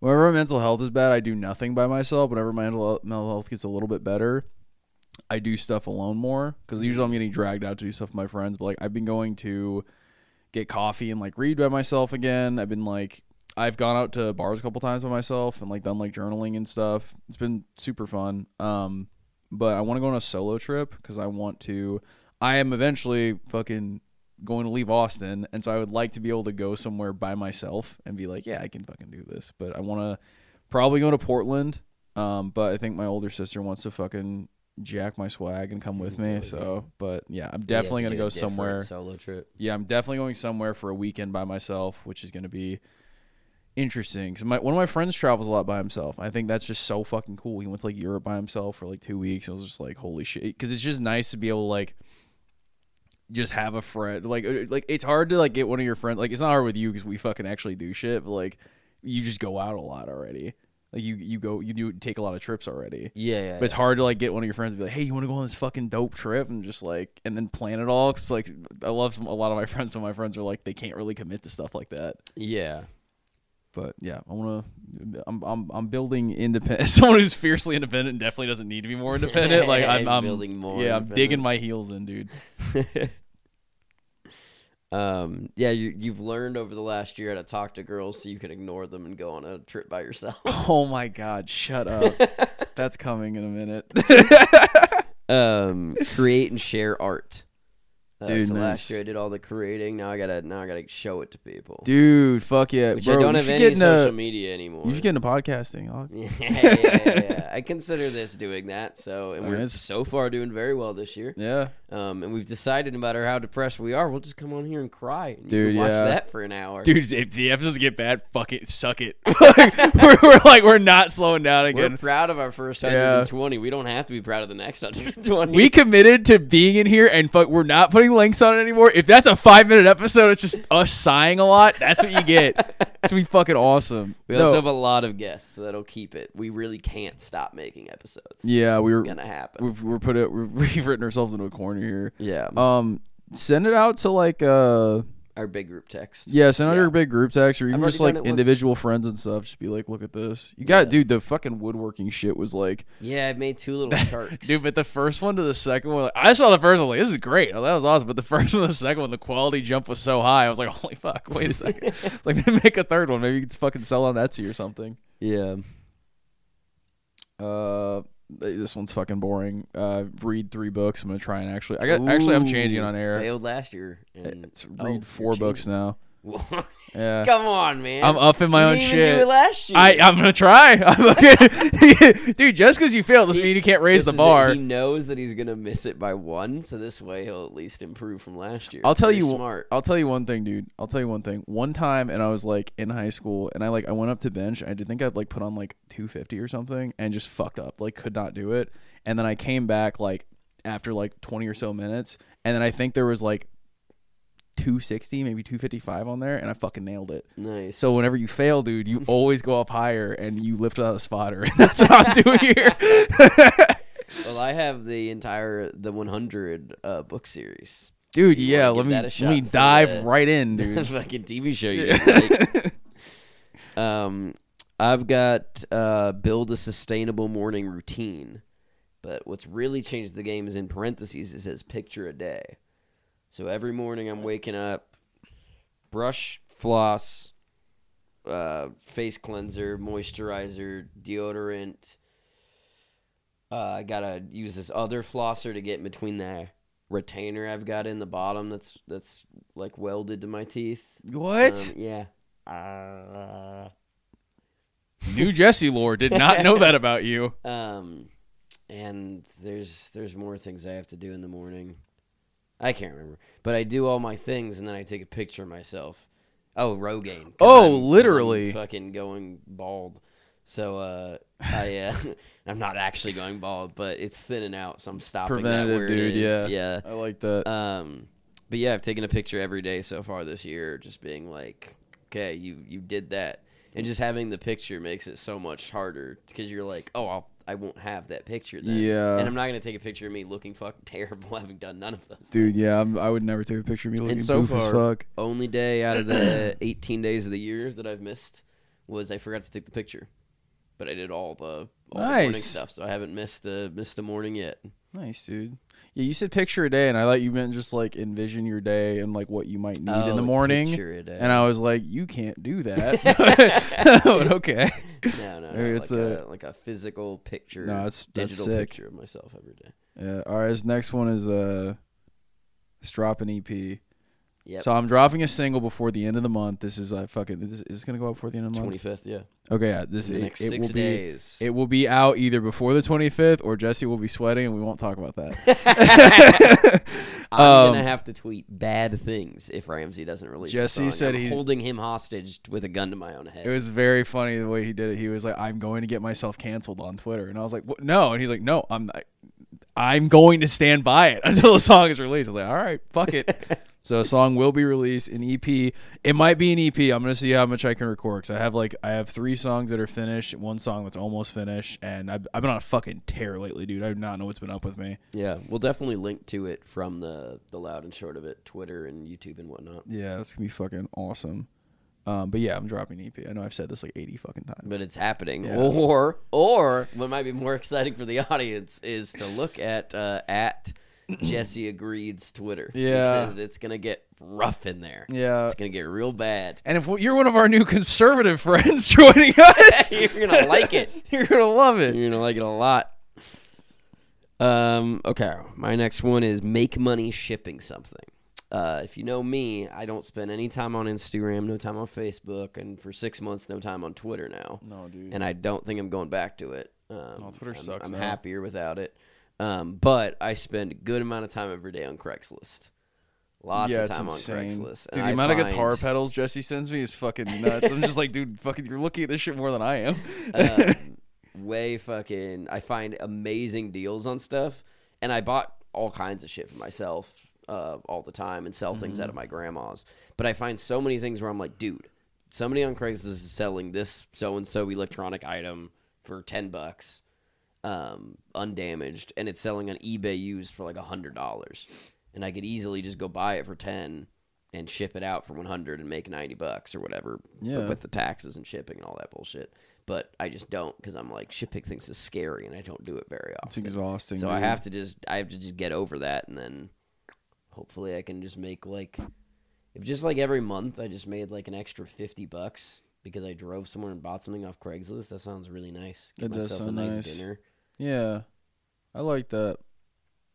whenever my mental health is bad, I do nothing by myself. Whenever my mental health gets a little bit better, I do stuff alone more cuz usually I'm getting dragged out to do stuff with my friends, but like I've been going to get coffee and like read by myself again. I've been like I've gone out to bars a couple times by myself and like done like journaling and stuff. It's been super fun. Um, but I want to go on a solo trip because I want to. I am eventually fucking going to leave Austin, and so I would like to be able to go somewhere by myself and be like, yeah, I can fucking do this. But I want to probably go to Portland. Um, but I think my older sister wants to fucking jack my swag and come with me. So, but yeah, I'm definitely Yeah, gonna go somewhere. solo trip. Yeah, I'm definitely going somewhere for a weekend by myself, which is going to be interesting. Because my one of my friends travels a lot by himself. I think that's just so fucking cool. He went to like Europe by himself for like two weeks. And I was just like, holy shit! Because it's just nice to be able to like just have a friend. Like, uh, like it's hard to like get one of your friends. Like, it's not hard with you because we fucking actually do shit. But like, you just go out a lot already. Like you, you go, you do take a lot of trips already. Yeah, yeah. But it's hard to like get one of your friends to be like, "Hey, you want to go on this fucking dope trip?" and just like, and then plan it all. Cause like, I love some, a lot of my friends. Some of my friends are like, they can't really commit to stuff like that. yeah. But yeah, I want to. I'm, I'm, I'm building independent. Someone who's fiercely independent and definitely doesn't need to be more independent. Like I'm, I'm Building more Yeah, I'm digging my heels in, dude. um, yeah, you, you've learned over the last year how to talk to girls so you can ignore them and go on a trip by yourself. Oh my god, shut up. That's coming in a minute. um, create and share art. Uh, Dude, so nice. last year I did all the creating. Now I gotta now I gotta show it to people. dude, fuck yeah, Which bro. I don't have any social media anymore. You should get into podcasting. Yeah, yeah, yeah, yeah. I consider this doing that. So, and I we're mean, so far doing very well this year. Yeah, Um, and we've decided no matter how depressed we are, we'll just come on here and cry. And you Dude, watch yeah. that for an hour. dude. If the episodes get bad, fuck it, suck it. we're, we're like we're not slowing down again. we're proud of our first Yeah. 120. We don't have to be proud of the next 120. We committed to being in here, and fuck, we're not putting putting links on it anymore. If that's a five minute episode, it's just us sighing a lot. That's what you get. It's gonna be fucking awesome. We No. also have a lot of guests, so that'll keep it. We really can't stop making episodes. yeah, we It's gonna happen. we've, we're put it we've, we've written ourselves into a corner here. yeah, Um, send it out to like uh our big group text. yeah, send out Yeah. your big group text or even already just like done it once. individual friends and stuff. Just be like, look at this. You got Yeah. dude. The fucking woodworking shit was like, Yeah, I've made two little sharks. dude. But the first one to the second one, like, I saw the first one. I was like, this is great. Oh, that was awesome. But the first one to the second one, the quality jump was so high. I was like, holy fuck. Wait a second. like, make a third one. Maybe you could fucking sell on Etsy or something. yeah, Uh, this one's fucking boring. Uh, read three books. I'm gonna try and actually. I got actually. I'm changing on air. Failed last year. And It's oh, read you're four books now. Yeah. Come on, man. I'm up in my You own shit. Last year. I I'm gonna try. I'm okay. Dude, just because you failed doesn't He- mean you can't raise the bar. He knows that he's gonna miss it by one, so this way he'll at least improve from last year. I'll tell you. smart. I'll tell you one thing, dude. I'll tell you one thing. One time, and I was like in high school, and I like I went up to bench. I did think I'd like put on like 250 or something, and just fucked up. Like could not do it. And then I came back like after like 20 or so minutes, and then I think there was like 260, maybe 255 on there, and I fucking nailed it. Nice. So whenever you fail, dude, you always go up higher and you lift without a spotter, and that's what I'm doing here. well, I have the entire the 100 uh, book series. dude, You yeah, let me let me dive right in, dude. fucking TV show you. like. um, I've got uh, build a sustainable morning routine, but what's really changed the game is in parentheses. It says picture a day. So every morning I'm waking up, brush, floss, uh, face cleanser, moisturizer, deodorant. Uh, I gotta use this other flosser to get in between the retainer I've got in the bottom. That's that's like welded to my teeth. What? Um, yeah. Uh, New Jesse lore did not know that about you. um, and there's there's more things I have to do in the morning. I can't remember, but I do all my things and then I take a picture of myself. Oh, Rogaine. Oh, I'm- 'cause I'm literally. fucking going bald. So uh, I uh, I'm not actually going bald, but it's thinning out, so I'm stopping that Preventative, where dude, it is. yeah. I like that. Um, but yeah, I've taken a picture every day so far this year, just being like, okay, you you did that, and just having the picture makes it so much harder because you're like, oh, I'll I won't have that picture then, Yeah. and I'm not gonna take a picture of me looking fucking terrible having done none of those. Dude, things. yeah, I'm, I would never take a picture of me looking And so goof as fuck. only day out of the 18 days of the year that I've missed was I forgot to take the picture, but I did all the all the morning stuff, so I haven't missed a missed a morning yet. Nice, dude. Yeah, you said picture a day, and I thought you meant just like envision your day and like what you might need Oh, in the morning. picture a day. And I was like, you can't do that. but okay. No, no, no. Maybe it's like a- like a physical picture. No, that's- that's digital sick. picture of myself every day. Yeah. All right. His next one is uh, let's drop an EP. Yep. So I'm dropping a single before the end of the month. This is uh, fucking. This is, is this gonna go out before the end of the month? Twenty fifth, yeah. Okay. Yeah. This In the it, next it six will be. days. It will be out either before the 25th or Jesse will be sweating and we won't talk about that. I'm um, gonna have to tweet bad things if Ramzi doesn't release. Jesse said I'm he's- holding him hostage with a gun to my own head. It was very funny the way he did it. He was like, "I'm going to get myself canceled on Twitter," and I was like, what? "No," and he's like, "No, I'm not. I'm going to stand by it until the song is released." I was like, "All right, fuck it." so a song will be released, an EP. It might be an EP. I'm gonna see how much I can record because I have like I have three songs that are finished, one song that's almost finished, and I've, I've been on a fucking tear lately, dude. I do not know what's been up with me. yeah, we'll definitely link to it from the the loud and short of it, Twitter and YouTube and whatnot. Yeah, it's gonna be fucking awesome. Um, but yeah, I'm dropping an EP. I know I've said this like 80 fucking times. But it's happening. Yeah. Or or what might be more exciting for the audience is to look at uh, at Jesse agrees Twitter. Yeah. because it's gonna get rough in there. Yeah. It's gonna get real bad. And if you're one of our new conservative friends joining us, You're gonna like it. You're gonna love it. You're gonna like it a lot. Um. Okay. My next one is make money shipping something. Uh, if you know me, I don't spend any time on Instagram, no time on Facebook, and for six months, no time on Twitter now. No, dude. And I don't think I'm going back to it. Um, No, Twitter I'm, sucks I'm now. happier without it. Um, but I spend a good amount of time every day on Craigslist. Lots yeah, of time on Craigslist. Dude, the I amount of guitar pedals Jesse sends me is fucking nuts. I'm just like, dude, fucking, you're looking at this shit more than I am. um, way fucking I find amazing deals on stuff and I bought all kinds of shit for myself uh, all the time and sell things out of my grandma's. But I find so many things where I'm like, dude, somebody on Craigslist is selling this so and so electronic item for ten bucks, um, undamaged, and it's selling on eBay used for like a hundred dollars, and I could easily just go buy it for ten and ship it out for one hundred and make ninety bucks or whatever, Yeah. with the taxes and shipping and all that bullshit. But I just don't because I'm like shipping things is scary and I don't do it very It's often. exhausting. So I have to just I have to just get over that and then hopefully I can just make like if just like every month I just made like an extra fifty bucks because I drove somewhere and bought something off Craigslist. That sounds really nice. Get It does myself a nice, nice. dinner. Yeah, I like that.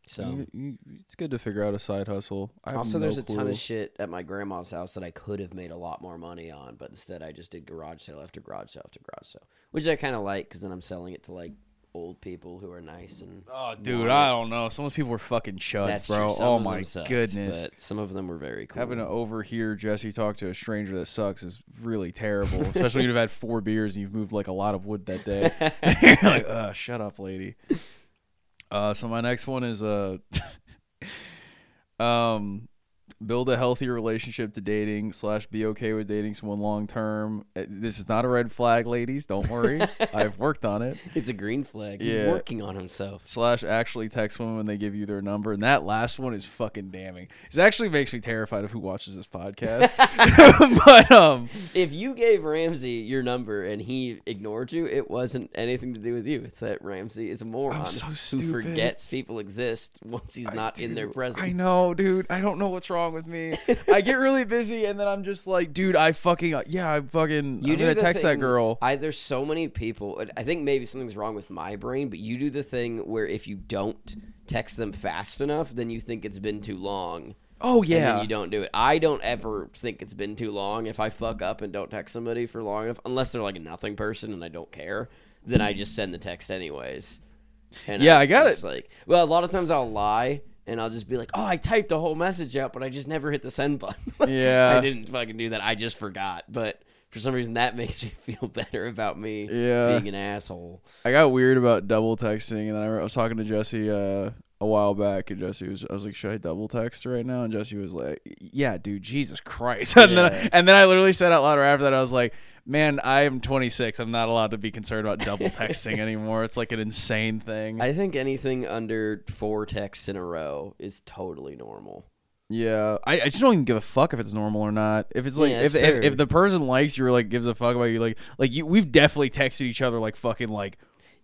So You- you- it's good to figure out a side hustle. I also no there's a ton of shit at my grandma's house that I could have made a lot more money on, but instead I just did garage sale after garage sale after garage sale, which I kind of like because then I'm selling it to like old people who are nice and Oh, dude, I don't know. Some of those people were fucking chuds, That's bro. true. Some oh of my them sucked, goodness. but some of them were very cool. Having to overhear Jesse talk to a stranger that sucks is really terrible, especially when you've had four beers and you've moved like a lot of wood that day. You're like, uh, shut up, lady. Uh, so my next one is uh, um, build a healthy relationship to dating slash be okay with dating someone long term. Uh, This is not a red flag, ladies. Don't worry, I've worked on it. It's a green flag. He's working on himself. slash actually text women when they give you their number. And that last one is fucking damning. It actually makes me terrified of who watches this podcast. but um If you gave Ramzi your number and he ignored you, it wasn't anything to do with you. It's that Ramzi is a moron so who forgets people exist once he's not in their presence. I know, dude. I don't know what's wrong with me. I get really busy and then I'm just like, dude, I fucking yeah, I fucking You I'm do gonna the text that girl. I, there's so many people. I think maybe something's wrong with my brain, but you do the thing where if you don't text them fast enough, then you think it's been too long. Oh and then yeah. you don't do it. I don't ever think it's been too long. If I fuck up and don't text somebody for long enough, unless they're like a nothing person and I don't care, then I just send the text anyways. And Yeah, I got just Like, well, a lot of times I'll lie and I'll just be like, "Oh, I typed a whole message out, but I just never hit the send button." Yeah. I didn't fucking do that. I just forgot. But for some reason, that makes me feel better about me Yeah. being an asshole. I got weird about double texting, and then I was talking to Jesse uh, a while back, and Jesse was, I was like, "Should I double text right now?" And Jesse was like, "Yeah, dude, Jesus Christ!" And then, I, and then I literally said out loud right after that, I was like, "Man, I am 26. I'm not allowed to be concerned about double texting anymore. It's like an insane thing." I think anything under four texts in a row is totally normal. yeah, I, I just don't even give a fuck if it's normal or not. If it's like Yeah, if, if if the person likes you or like gives a fuck about you, like like you, we've definitely texted each other like fucking like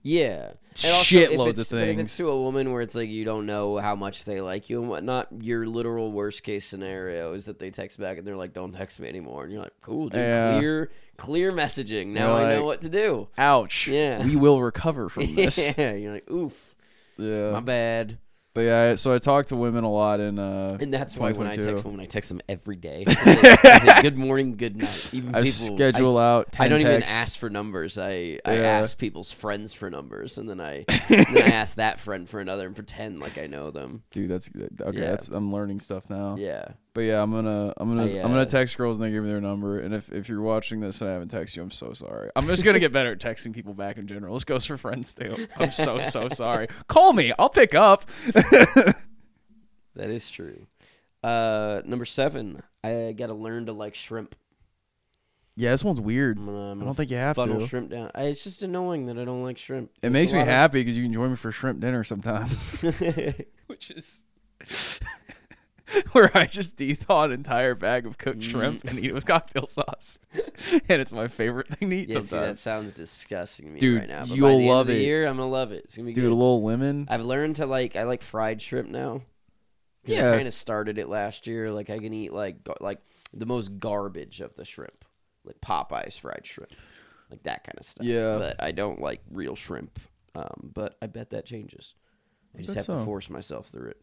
Yeah. Shitloads of it's, but If it's to a woman where it's like you don't know how much they like you and whatnot, your literal worst case scenario is that they text back and they're like, "Don't text me anymore," and you're like, "Cool, dude, Yeah. clear, clear messaging. Now You're I know what to do." ouch. Yeah. we will recover from this. yeah, you're like, "Oof, yeah. my bad." But yeah, so I talk to women a lot in uh And that's why when I text women, I text them every day. I I good morning, good night. Even I people schedule I, out I don't even ask for numbers. I, I Yeah. ask people's friends for numbers, and then I then I ask that friend for another and pretend like I know them. Dude, that's okay. Yeah. That's I'm learning stuff now. Yeah. But yeah, I'm gonna I'm gonna I, I'm gonna uh, text girls and they give me their number. And if if you're watching this and I haven't texted you, I'm so sorry. I'm just gonna get better at texting people back in general. This goes for friends too. I'm so so sorry. Call me. I'll pick up. That is true. Uh, number seven, I gotta learn to like shrimp. Yeah, this one's weird. I'm gonna, I'm I don't think you have funnel to. shrimp down. I, it's just annoying that I don't like shrimp. It There's makes me happy because you can join me for shrimp dinner sometimes. Which is where I just de-thaw an entire bag of cooked shrimp Mm. and eat it with cocktail sauce, and it's my favorite thing to eat yeah, see, that sounds disgusting to me Dude, right now. But you'll love it. year, I'm gonna love it. It's gonna be Dude, a little lemon. I've learned to like. I like fried shrimp now. Yeah. I kind of started it last year. Like I can eat like like the most garbage of the shrimp, like Popeyes fried shrimp, like that kind of stuff. Yeah. but I don't like real shrimp. Um, but I bet that changes. I just have so. to force myself through it.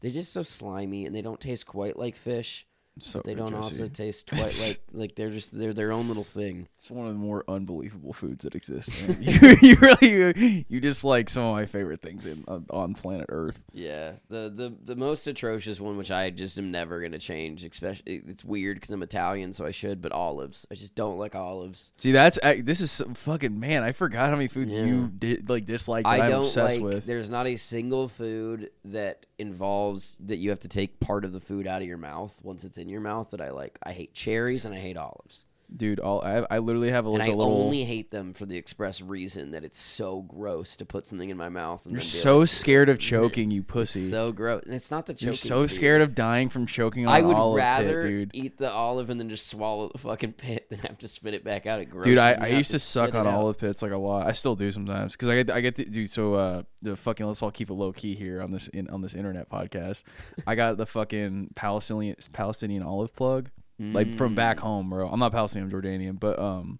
They're just so slimy and they don't taste quite like fish. So but they don't Jesse. also taste quite like like they're just they're their own little thing. It's one of the more unbelievable foods that exist. You, you really you, you just like some of my favorite things in on, on planet Earth. Yeah, the the the most atrocious one, which I just am never gonna change. Especially, it's weird because I'm Italian, so I should. But olives, I just don't like olives. See, that's I- this is some fucking man. I forgot how many foods Yeah. you did like dislike that I I'm don't obsessed like. with. There's not a single food that involves that you have to take part of the food out of your mouth once it's in your mouth that I like. I hate cherries and I hate olives, Dude, all I, I literally have a, and like I a little. I only hate them for the express reason that it's so gross to put something in my mouth. And you're then be so like, scared of choking, you pussy. so gross, and it's not the choking. you're so scared of dying from choking on I an would olive pit, rather dude. eat the olive and then just swallow the fucking pit than have to spit it back out. It grosses Dude, I, me I out used to suck spit it on out. olive pits like a lot. I still do sometimes because I get I get to do so. Uh, the fucking let's all keep it low key here on this in on this internet podcast. I got the fucking Palestinian Palestinian olive plug like from Mm. back home, bro. I'm not Palestinian, I'm Jordanian, but um,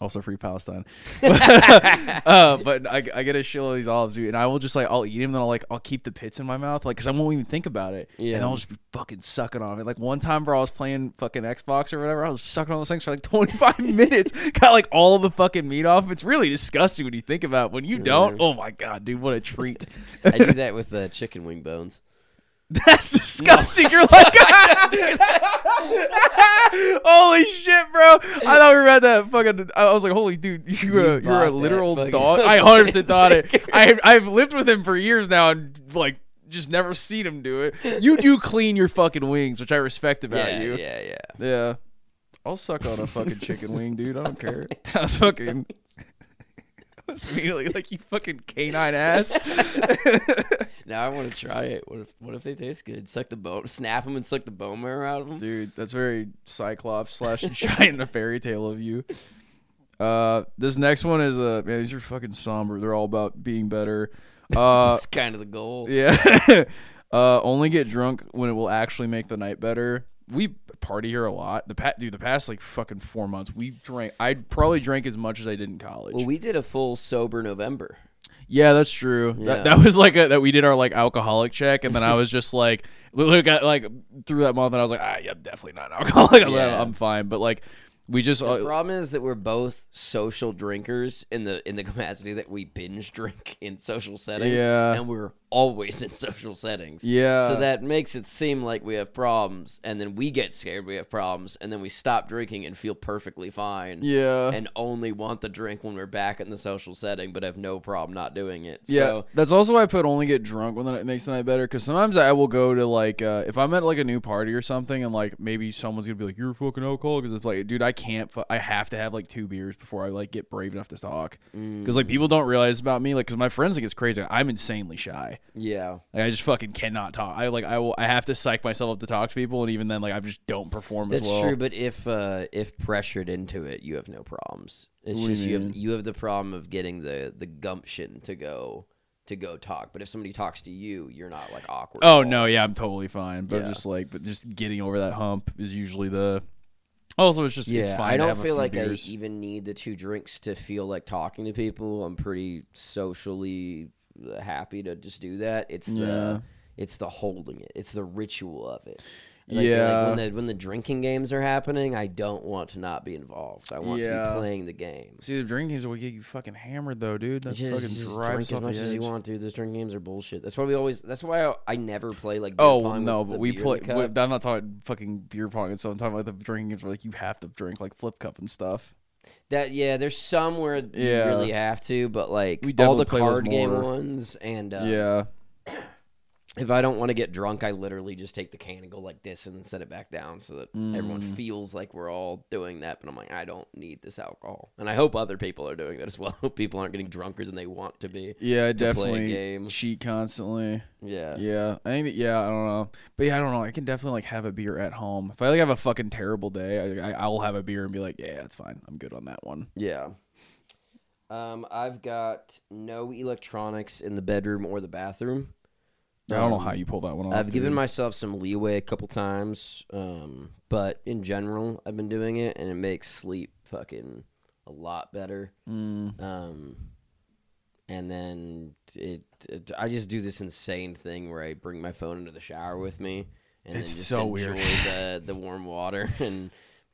also free Palestine. uh, but I, I get a shitload of these olives, dude, and I will just like I'll eat them, and I'll like I'll keep the pits in my mouth, like because I won't even think about it, Yeah. and I'll just be fucking sucking on it. Like one time, bro, I was playing fucking Xbox or whatever, I was sucking on those things for like 25 minutes, got like all of the fucking meat off. It's really disgusting when you think about. it. When you don't, oh my god, dude, what a treat. I do that with uh, chicken wing bones. That's disgusting. You're like, holy shit, bro! I thought we were at that fucking. I was like, holy dude, you You uh, you're a literal dog. I 100 percent thought it. chicken. I I've lived with him for years now, and like just never seen him do it. You do clean your fucking wings, which I respect about yeah, you. yeah, yeah. Yeah. I'll suck on a fucking chicken wing, dude. I don't care. That was fucking. That was immediately like you fucking canine ass. Now I want to try it. What if what if they taste good? Suck the bone, snap them, and suck the bone marrow out of them. Dude, that's very Cyclops slash giant a fairy tale of you. Uh, this next one is uh, man, these are fucking somber. They're all about being better. Uh, That's kind of the goal. yeah. uh, only get drunk when it will actually make the night better. We party here a lot. The pa- dude, the past like fucking four months, we drank. I probably drank as much as I did in college. Well, we did a full sober November. Yeah, that's true. Yeah. That, that was like a, that we did our like alcoholic check, and then I was just like, got like through that month, and I was like, ah, yeah, I'm definitely not an alcoholic. I was like, Yeah. I'm fine, but like we just The problem is that we're both social drinkers in the in the capacity that we binge drink in social settings. Yeah. and we're always in social settings. yeah. So that makes it seem like we have problems, and then we get scared we have problems, and then we stop drinking and feel perfectly fine, yeah. and only want the drink when we're back in the social setting, but have no problem not doing it. yeah, So, that's also why I put only get drunk when it makes the night better. Because sometimes I will go to like uh, if I'm at like a new party or something, and like maybe someone's gonna be like, "You're fucking alcoholic," because it's like, dude, I can't. Fu- I have to have like two beers before I like get brave enough to talk. mm, Because like people don't realize about me, like because my friends think it's crazy. I'm insanely shy. Yeah, Like I just fucking cannot talk. I like I will. I have to psych myself up to talk to people, and even then, like I just don't perform that's as well. true. But if uh, if pressured into it, you have no problems. It's What do you just you, have you have the problem of getting the the gumption to go to go talk. But if somebody talks to you, you're not like awkward. Oh all. no, yeah, I'm totally fine. But Yeah. just like, but just getting over that hump is usually the. Also, it's just Yeah, it's fine. I to don't have a feel few like beers. I even need the two drinks to feel like talking to people. I'm pretty socially happy to just do that. It's Yeah. the it's the holding it. It's the ritual of it. Like, Yeah. like when the when the drinking games are happening, I don't want to not be involved. I want to be playing the game. See, the drinking games will get you fucking hammered though, dude. That's Just, fucking just drives drink as much as you want to. Those drinking games are bullshit. That's why we always. That's why I, I never play like. Beer Oh pong no, but we play. we- I'm not talking fucking beer pong and stuff. I'm talking about the drinking games where like you have to drink like flip cup and stuff. That yeah, there's some where Yeah. you really have to, but like We all definitely the play those card game more. ones and uh, yeah, if I don't want to get drunk, I literally just take the can and go like this and set it back down so that everyone Mm. feels like we're all doing that. But I'm like, I don't need this alcohol, and I hope other people are doing that as well. People aren't getting drunker than they want to be. yeah, I To play a definitely game. cheat constantly. Yeah, Yeah, I think that, yeah, I don't know, but yeah, I don't know. I can definitely like have a beer at home. If I like have a fucking terrible day, I, I I'll have a beer and be like, yeah, it's fine. I'm good on that one. yeah. Um, I've got no electronics in the bedroom or the bathroom. I don't know Um, how you pull that one off. I've given myself some leeway a couple times, um, but in general, I've been doing it, and it makes sleep fucking a lot better. Mm. Um, and then it, it, I just do this insane thing where I bring my phone into the shower with me, and It's then just so enjoy weird. the the warm water and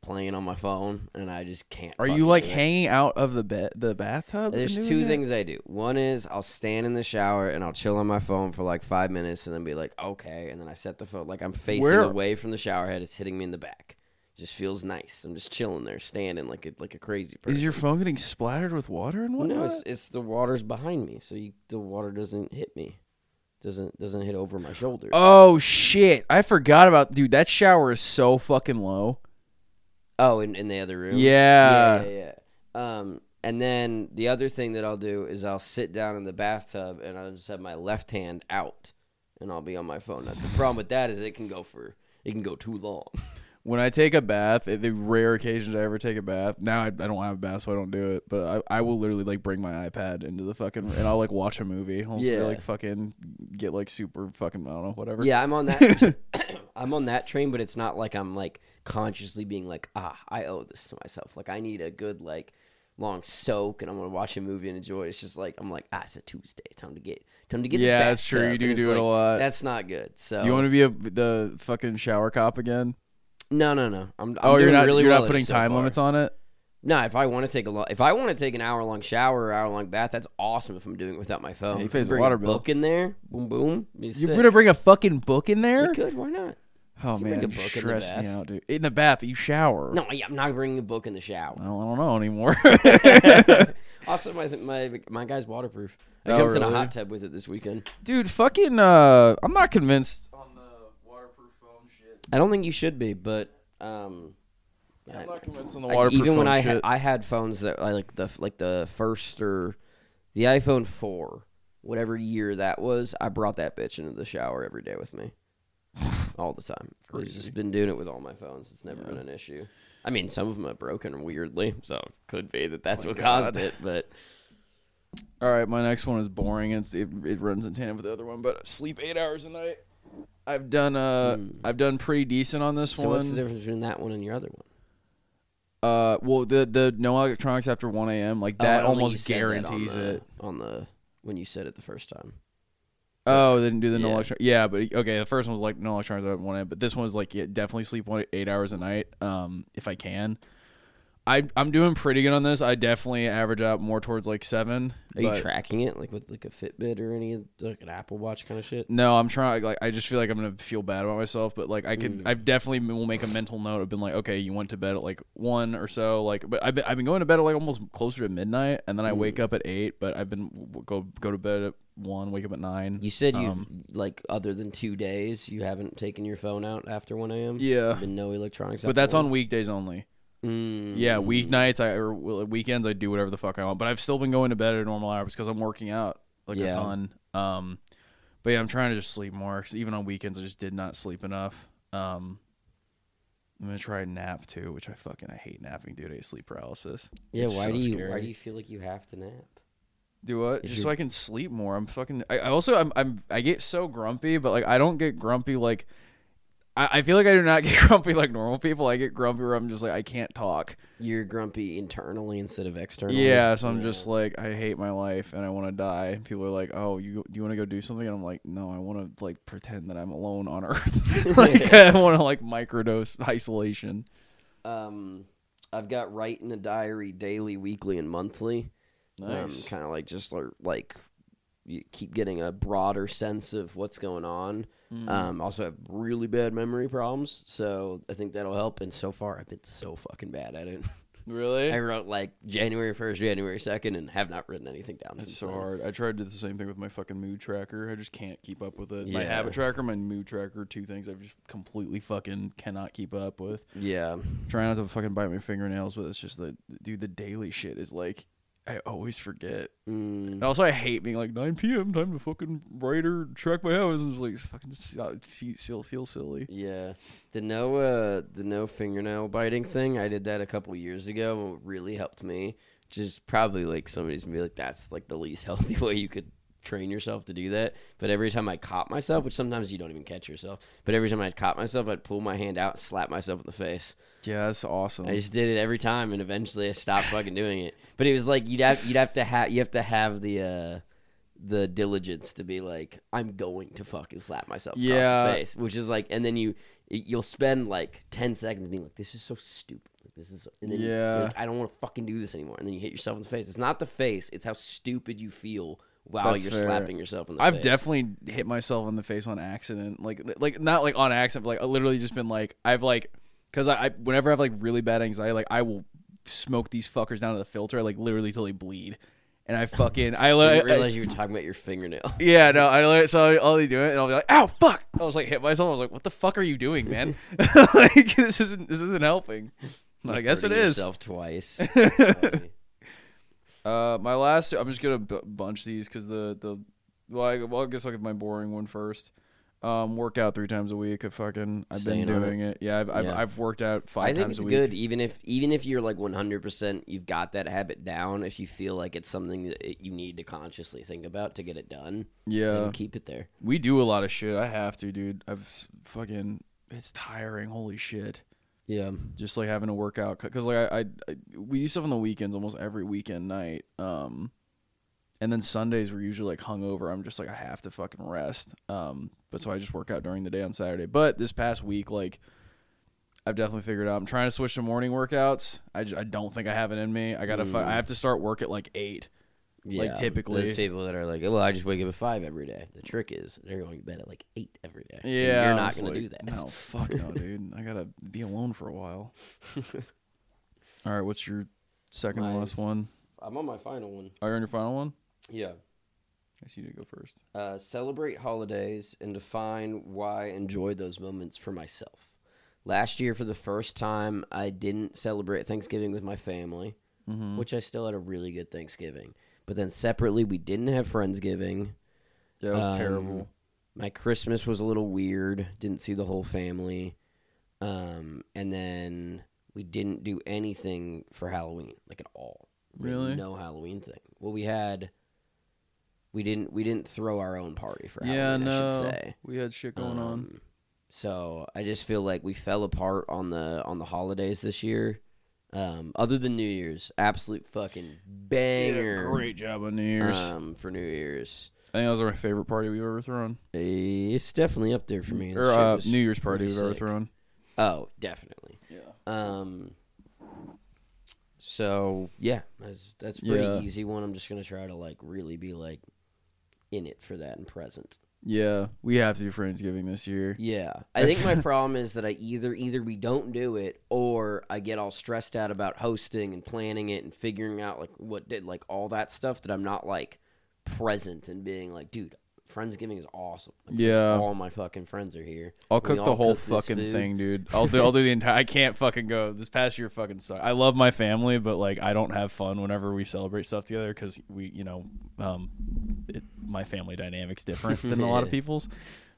playing on my phone, and I just can't. Are you like hanging out of the bed, the bathtub? There's two things I do. One is I'll stand in the shower and I'll chill on my phone for like five minutes and then be like, okay. And then I set the phone like I'm facing Where- away from the shower head. It's hitting me in the back. just feels nice. I'm just chilling there, standing like a like a crazy person. Is your phone getting splattered with water and whatnot? no? It's, it's the water's behind me, so you, the water doesn't hit me. Doesn't doesn't hit over my shoulders. oh shit! I forgot about dude. That shower is so fucking low. Oh, in, in the other room. Yeah. yeah, yeah, yeah. Um, and then the other thing that I'll do is I'll sit down in the bathtub and I'll just have my left hand out, and I'll be on my phone. Now, the problem with that is it can go for it can go too long. When I take a bath, the rare occasions I ever take a bath, now I, I don't have a bath, so I don't do it. But I, I will literally like bring my iPad into the fucking and I'll like watch a movie. I'll Yeah. like fucking get like super fucking I don't know whatever. yeah, I'm on that. I'm on that train, but it's not like I'm like consciously being like, ah, I owe this to myself. Like I need a good like long soak, and I'm gonna watch a movie and enjoy it. It's just like I'm like, ah, it's a Tuesday, time to get time to get. Yeah, that's true. You bathtub." do do it a lot. That's not good. So Do you want to be a the fucking shower cop again? No, no, no. I'm. I'm oh, you're not Really you're well not putting time limits on it. No, if I want to take a long, if I want to take an hour long shower or hour long bath, that's awesome. If I'm doing it without my phone, Yeah, he pays you the water a bill. book in there. Boom, boom. You're sick. gonna bring a fucking book in there? You could. Why not? Oh You bring man, a you book in the stress me bath. out, dude. In the bath, you shower. No, yeah, I'm not bringing a book in the shower. Well, I don't know anymore. also, my my my guy's waterproof. I Oh, jumped in a really? hot tub with it this weekend. Dude, fucking uh I'm not convinced on the waterproof phone shit. I don't think you should be, but um, I'm not convinced on the I- waterproof even when phone I shit. had I had phones that I like the like the first or the iPhone four, whatever year that was, I brought that bitch into the shower every day with me, all the time. I've just been doing it with all my phones. It's never Yeah. been an issue. I mean, some of them are broken weirdly, so it could be that that's My what caused it. But All right, my next one is boring. It's it, it runs in tandem with the other one, but sleep 8 hours a night. I've done uh Hmm. I've done pretty decent on this so one. what's the difference between that one and your other one? Uh well the the no electronics after 1 a.m. like Oh, that you almost said that on guarantees the- it. on the when you said it the first time. Oh, they didn't do the no Yeah. Yeah, but okay, the first one was like no electronics at 1 a.m. But this one was like yeah, definitely sleep one eight hours a night, um, if I can. I I'm doing pretty good on this. I definitely average out more towards like seven. Are but- you tracking it like with like a Fitbit or any like an Apple Watch kind of shit? No, I'm trying. Like, I just feel like I'm gonna feel bad about myself. But like, I can. Mm. I definitely will make a mental note of being like, okay, you went to bed at like one or so. Like, but I've been, I've been going to bed at like almost closer to midnight, and then I Mm. wake up at eight. But I've been go go to bed at one, wake up at nine. You said you Um, like other than two days, you haven't taken your phone out after one a.m. Yeah, Been no electronics. but that's one? on weekdays only. Mm. Yeah, weeknights I or weekends I do whatever the fuck I want. But I've still been going to bed at normal hours because I'm working out like a ton. Um, but yeah, I'm trying to just sleep more because even on weekends I just did not sleep enough. Um, I'm gonna try a nap too, which I fucking I hate napping, dude. I get sleep paralysis. Yeah. It's Why so do you scary. Why do you feel like you have to nap? Do what? Just so I can sleep more. I'm fucking. I, I also I'm, I'm I get so grumpy, but like I don't get grumpy like. I, I feel like I do not get grumpy like normal people. I get grumpy where I'm just like I can't talk. You're grumpy internally instead of externally. Yeah, so I'm just like I hate my life and I want to die. People are like, "Oh, you do you want to go do something?" And I'm like, "No, I want to like pretend that I'm alone on Earth. like I want to like microdose isolation." Um, I've got write in a diary daily, weekly, and monthly. Nice. Um, kind of like just like, like you keep getting a broader sense of what's going on. Mm. Um, also have really bad memory problems, so I think that'll help. And so far, I've been so fucking bad at it. really? I wrote like January first, January second, and have not written anything down. It's so then. hard. I tried to do the same thing with my fucking mood tracker. I just can't keep up with it. My Yeah. habit tracker, my mood tracker, two things I've just completely fucking cannot keep up with. Yeah, Trying not to fucking bite my fingernails, but it's just that, dude, the daily shit is like, I always forget. mm, And also, I hate being like 9 p.m. time to fucking write or track my hours. And just like fucking feel feel silly. yeah. The no, uh, the no fingernail biting thing. I did that a couple years ago. really helped me. Just probably like somebody's gonna be like, that's like the least healthy way you could train yourself to do that. But every time I caught myself, which sometimes you don't even catch yourself, but every time I caught myself, I'd pull my hand out, and slap myself in the face. Yeah, that's awesome. I just did it every time, and eventually I stopped fucking doing it. But it was like you'd have you'd have to have you have to have the uh, the diligence to be like, I'm going to fucking slap myself across the face, which is like, and then you you'll spend like ten seconds being like, this is so stupid. Like, this is, and then Yeah. like, I don't want to fucking do this anymore, and then you hit yourself in the face. It's not the face; it's how stupid you feel while That's you're fair. slapping yourself in the face. I've face. definitely hit myself in the face on accident. Like like not like on accident, but like I literally just been like I've like because I, I whenever I have like really bad anxiety, like I will smoke these fuckers down to the filter, like literally till they bleed. And I fucking I, I li- realize you were talking about your fingernails. yeah no I li- so I- I'll be doing it and I'll be like ow fuck I was like hit myself I was like what the fuck are you doing man like this isn't this isn't helping but I guess it is. Hurting is Yourself twice. Uh, my last. I'm just gonna b- bunch these because the the well, I, well, I guess I'll give my boring one first. Um, work out three times a week. I fucking I've Staying been on doing it. Yeah, I've, I've Yeah. I've worked out five I think times it's a week. good, even if even if you're like 100, percent you've got that habit down. If you feel like it's something that it- you need to consciously think about to get it done, Yeah, then keep it there. we do a lot of shit. I have to, dude. I've fucking. It's tiring. Holy shit. Yeah, Just like having to work out because like I, I, I we do stuff on the weekends almost every weekend night. Um, and then Sundays we're usually like hungover. I'm just like I have to fucking rest. Um, but so I just work out during the day on Saturday. But this past week, like I've definitely figured out. I'm trying to switch to morning workouts. I, just, I don't think I have it in me. I gotta. Fu- Mm. I have to start work at like eight. Yeah. typically- those people that are like, "Oh, well, I just wake up at five every day." The trick is they're going to bed at like eight every day. And Yeah, you're not was going to like, do that. No, fuck no, dude. I gotta be alone for a while. All right, what's your second and last one? I'm on my final one. Are you on your final one? Yeah. I guess you need to go first. Uh, celebrate holidays and define why I enjoy those moments for myself. Last year, for the first time, I didn't celebrate Thanksgiving with my family, Mm-hmm. which I still had a really good Thanksgiving. But then separately, we didn't have Friendsgiving. Yeah, it was Um, terrible. My Christmas was a little weird. Didn't see the whole family. Um, and then we didn't do anything for Halloween, like at all. Really? No Halloween thing. Well, we had. We didn't. We didn't throw our own party for Yeah, Halloween. no. I should say. We had shit going on. Um, So I just feel like we fell apart on the on the holidays this year. Um, other than New Year's, absolute fucking banger. great job on New Year's. Um, for New Year's, I think that was my favorite party we've ever thrown. It's definitely up there for me. Or shit uh, was New Year's party pretty we've ever sick. thrown. Oh, definitely. Yeah. Um. So yeah, that's that's pretty Yeah. easy one. I'm just gonna try to like really be like in it for that and present. Yeah, we have to do Friendsgiving this year. Yeah, I think my problem is that I either either we don't do it or I get all stressed out about hosting and planning it and figuring out like what did like all that stuff that I'm not like present and being like, dude, Friendsgiving is awesome. Like, Yeah. all my fucking friends are here. I'll We cook the whole cook fucking thing, dude. I'll do I'll do the entire I can't fucking go. This past year fucking sucked. I love my family, but like I don't have fun whenever we celebrate stuff together cuz we, you know, um it, my family dynamic's different than a lot of people's.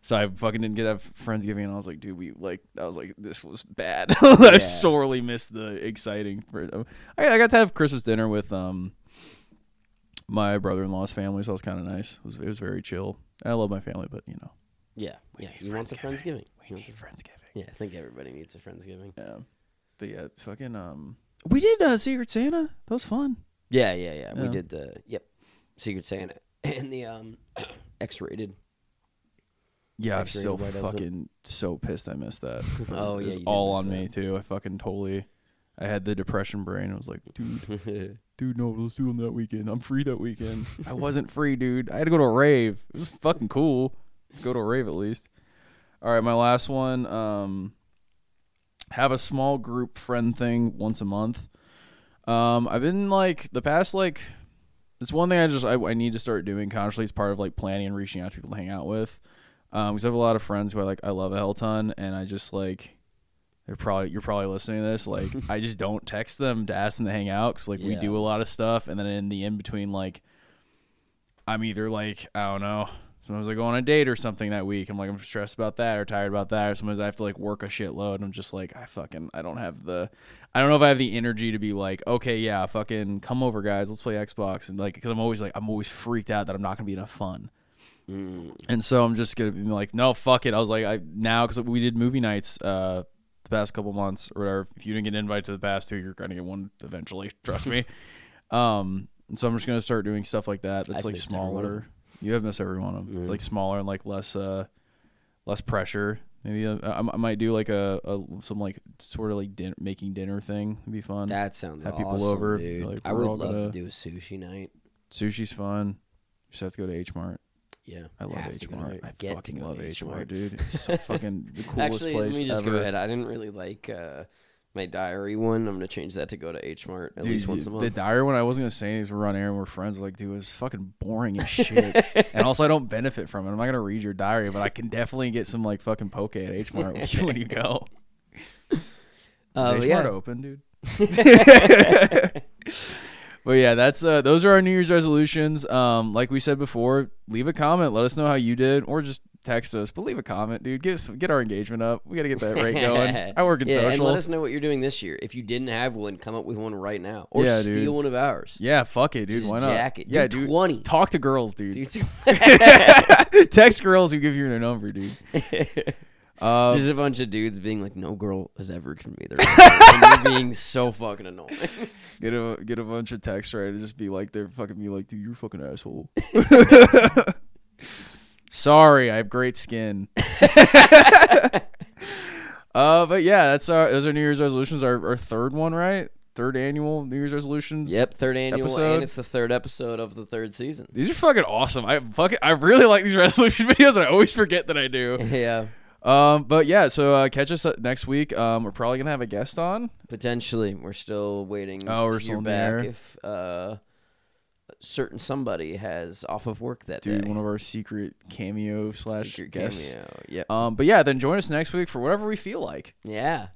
So I fucking didn't get to have Friendsgiving and I was like, dude, we like I was like this was bad. Yeah. I sorely missed the exciting for I, I got to have Christmas dinner with um my brother-in-law's family, so it was kind of nice. It was it was very chill. I love my family, but you know, Yeah, yeah. need You want the Friendsgiving. Friendsgiving? we You want need Friendsgiving. Yeah, I think everybody needs a Friendsgiving. Yeah. But yeah, fucking um We did uh Secret Santa. That was fun. Yeah, yeah, yeah. We Yeah. did the yep, Secret Santa and the um X-rated. Yeah, I'm Actually, still fucking so pissed I missed that. Oh, it yeah, was you did all miss on me that. too. I fucking totally I had the depression brain. I was like, dude, dude, no, let's do it on that weekend. I'm free that weekend. I wasn't free, dude. I had to go to a rave. It was fucking cool. Let's go to a rave at least. All right, my last one. Um, have a small group friend thing once a month. Um, I've been like the past like it's one thing I just I, I need to start doing consciously. It's part of like planning and reaching out to people to hang out with. Um, because I have a lot of friends who I like I love a hell ton, and I just like they're probably you're probably listening to this. Like I just don't text them to ask them to hang out because like we do a lot of stuff, and then in the in between like I'm either like I don't know. Sometimes I go on a date or something that week. I'm like I'm stressed about that or tired about that. Or sometimes I have to like work a shitload. And I'm just like I fucking I don't have the I don't know if I have the energy to be like okay yeah fucking come over guys let's play Xbox and like because I'm always like I'm always freaked out that I'm not gonna be enough fun. Mm, And so I'm just gonna be like, no, fuck it. I was like, I now because we did movie nights uh the past couple months or whatever. If you didn't get an invite to the past two, you're gonna get one eventually. Trust me. Um, so I'm just gonna start doing stuff like that. That's I've like smaller. You have missed every one of them. It's Mm. like smaller and like less uh less pressure. Maybe uh, I, I might do like a, a some like sort of like din- making dinner thing. It'd be fun. That sounds Have people awesome, over, dude. like, I would love to gonna- do a sushi night. Sushi's fun. You just have to go to H Mart. Yeah, I love H Mart. I to fucking love H Mart. dude. It's so fucking the coolest Actually, place let me just ever. go ahead. I didn't really like uh, my diary one. I'm gonna change that to go to H Mart at Dude, least once a month. The diary one I wasn't gonna say is we're on air and we're friends. Like, dude, it's fucking boring as shit. and also, I don't benefit from it. I'm not gonna read your diary, but I can definitely get some like fucking poke at H Mart when you go. Is Uh, H yeah. Mart open, dude? But yeah, that's uh those are our New Year's resolutions. Um, like we said before, leave a comment. Let us know how you did, or just text us. But leave a comment, dude. Get us get our engagement up. We gotta get that rate going. I work in yeah, social. and let us know what you're doing this year. If you didn't have one, come up with one right now, or Yeah, steal dude. one of ours. yeah, fuck it, dude. Just Why not? jack it. Yeah, Do dude. 20. Talk to girls, dude. Dude, Text girls who give you their number, dude. Um, Just a bunch of dudes being like, "No girl has ever given me their number," and you're being so fucking annoying. get a get a bunch of texts right and just be like they're fucking be like, dude, you're fucking asshole. Sorry, I have great skin. uh, but yeah, that's our those are New Year's resolutions. Our our third one, right? Third annual New Year's resolutions. Yep, third annual, Episode. and it's the third episode of the third season. These are fucking awesome. I fucking I really like these resolution videos, and I always forget that I do. Yeah, Um, but yeah, so uh, catch us uh, next week. Um, we're probably gonna have a guest on. potentially. We're still waiting. Oh, we're to still back air. if uh, certain somebody has off of work that Dude, day. one of our secret cameo slash Secret guests. cameo. Yep. Um, but yeah, then join us next week for whatever we feel like. Yeah.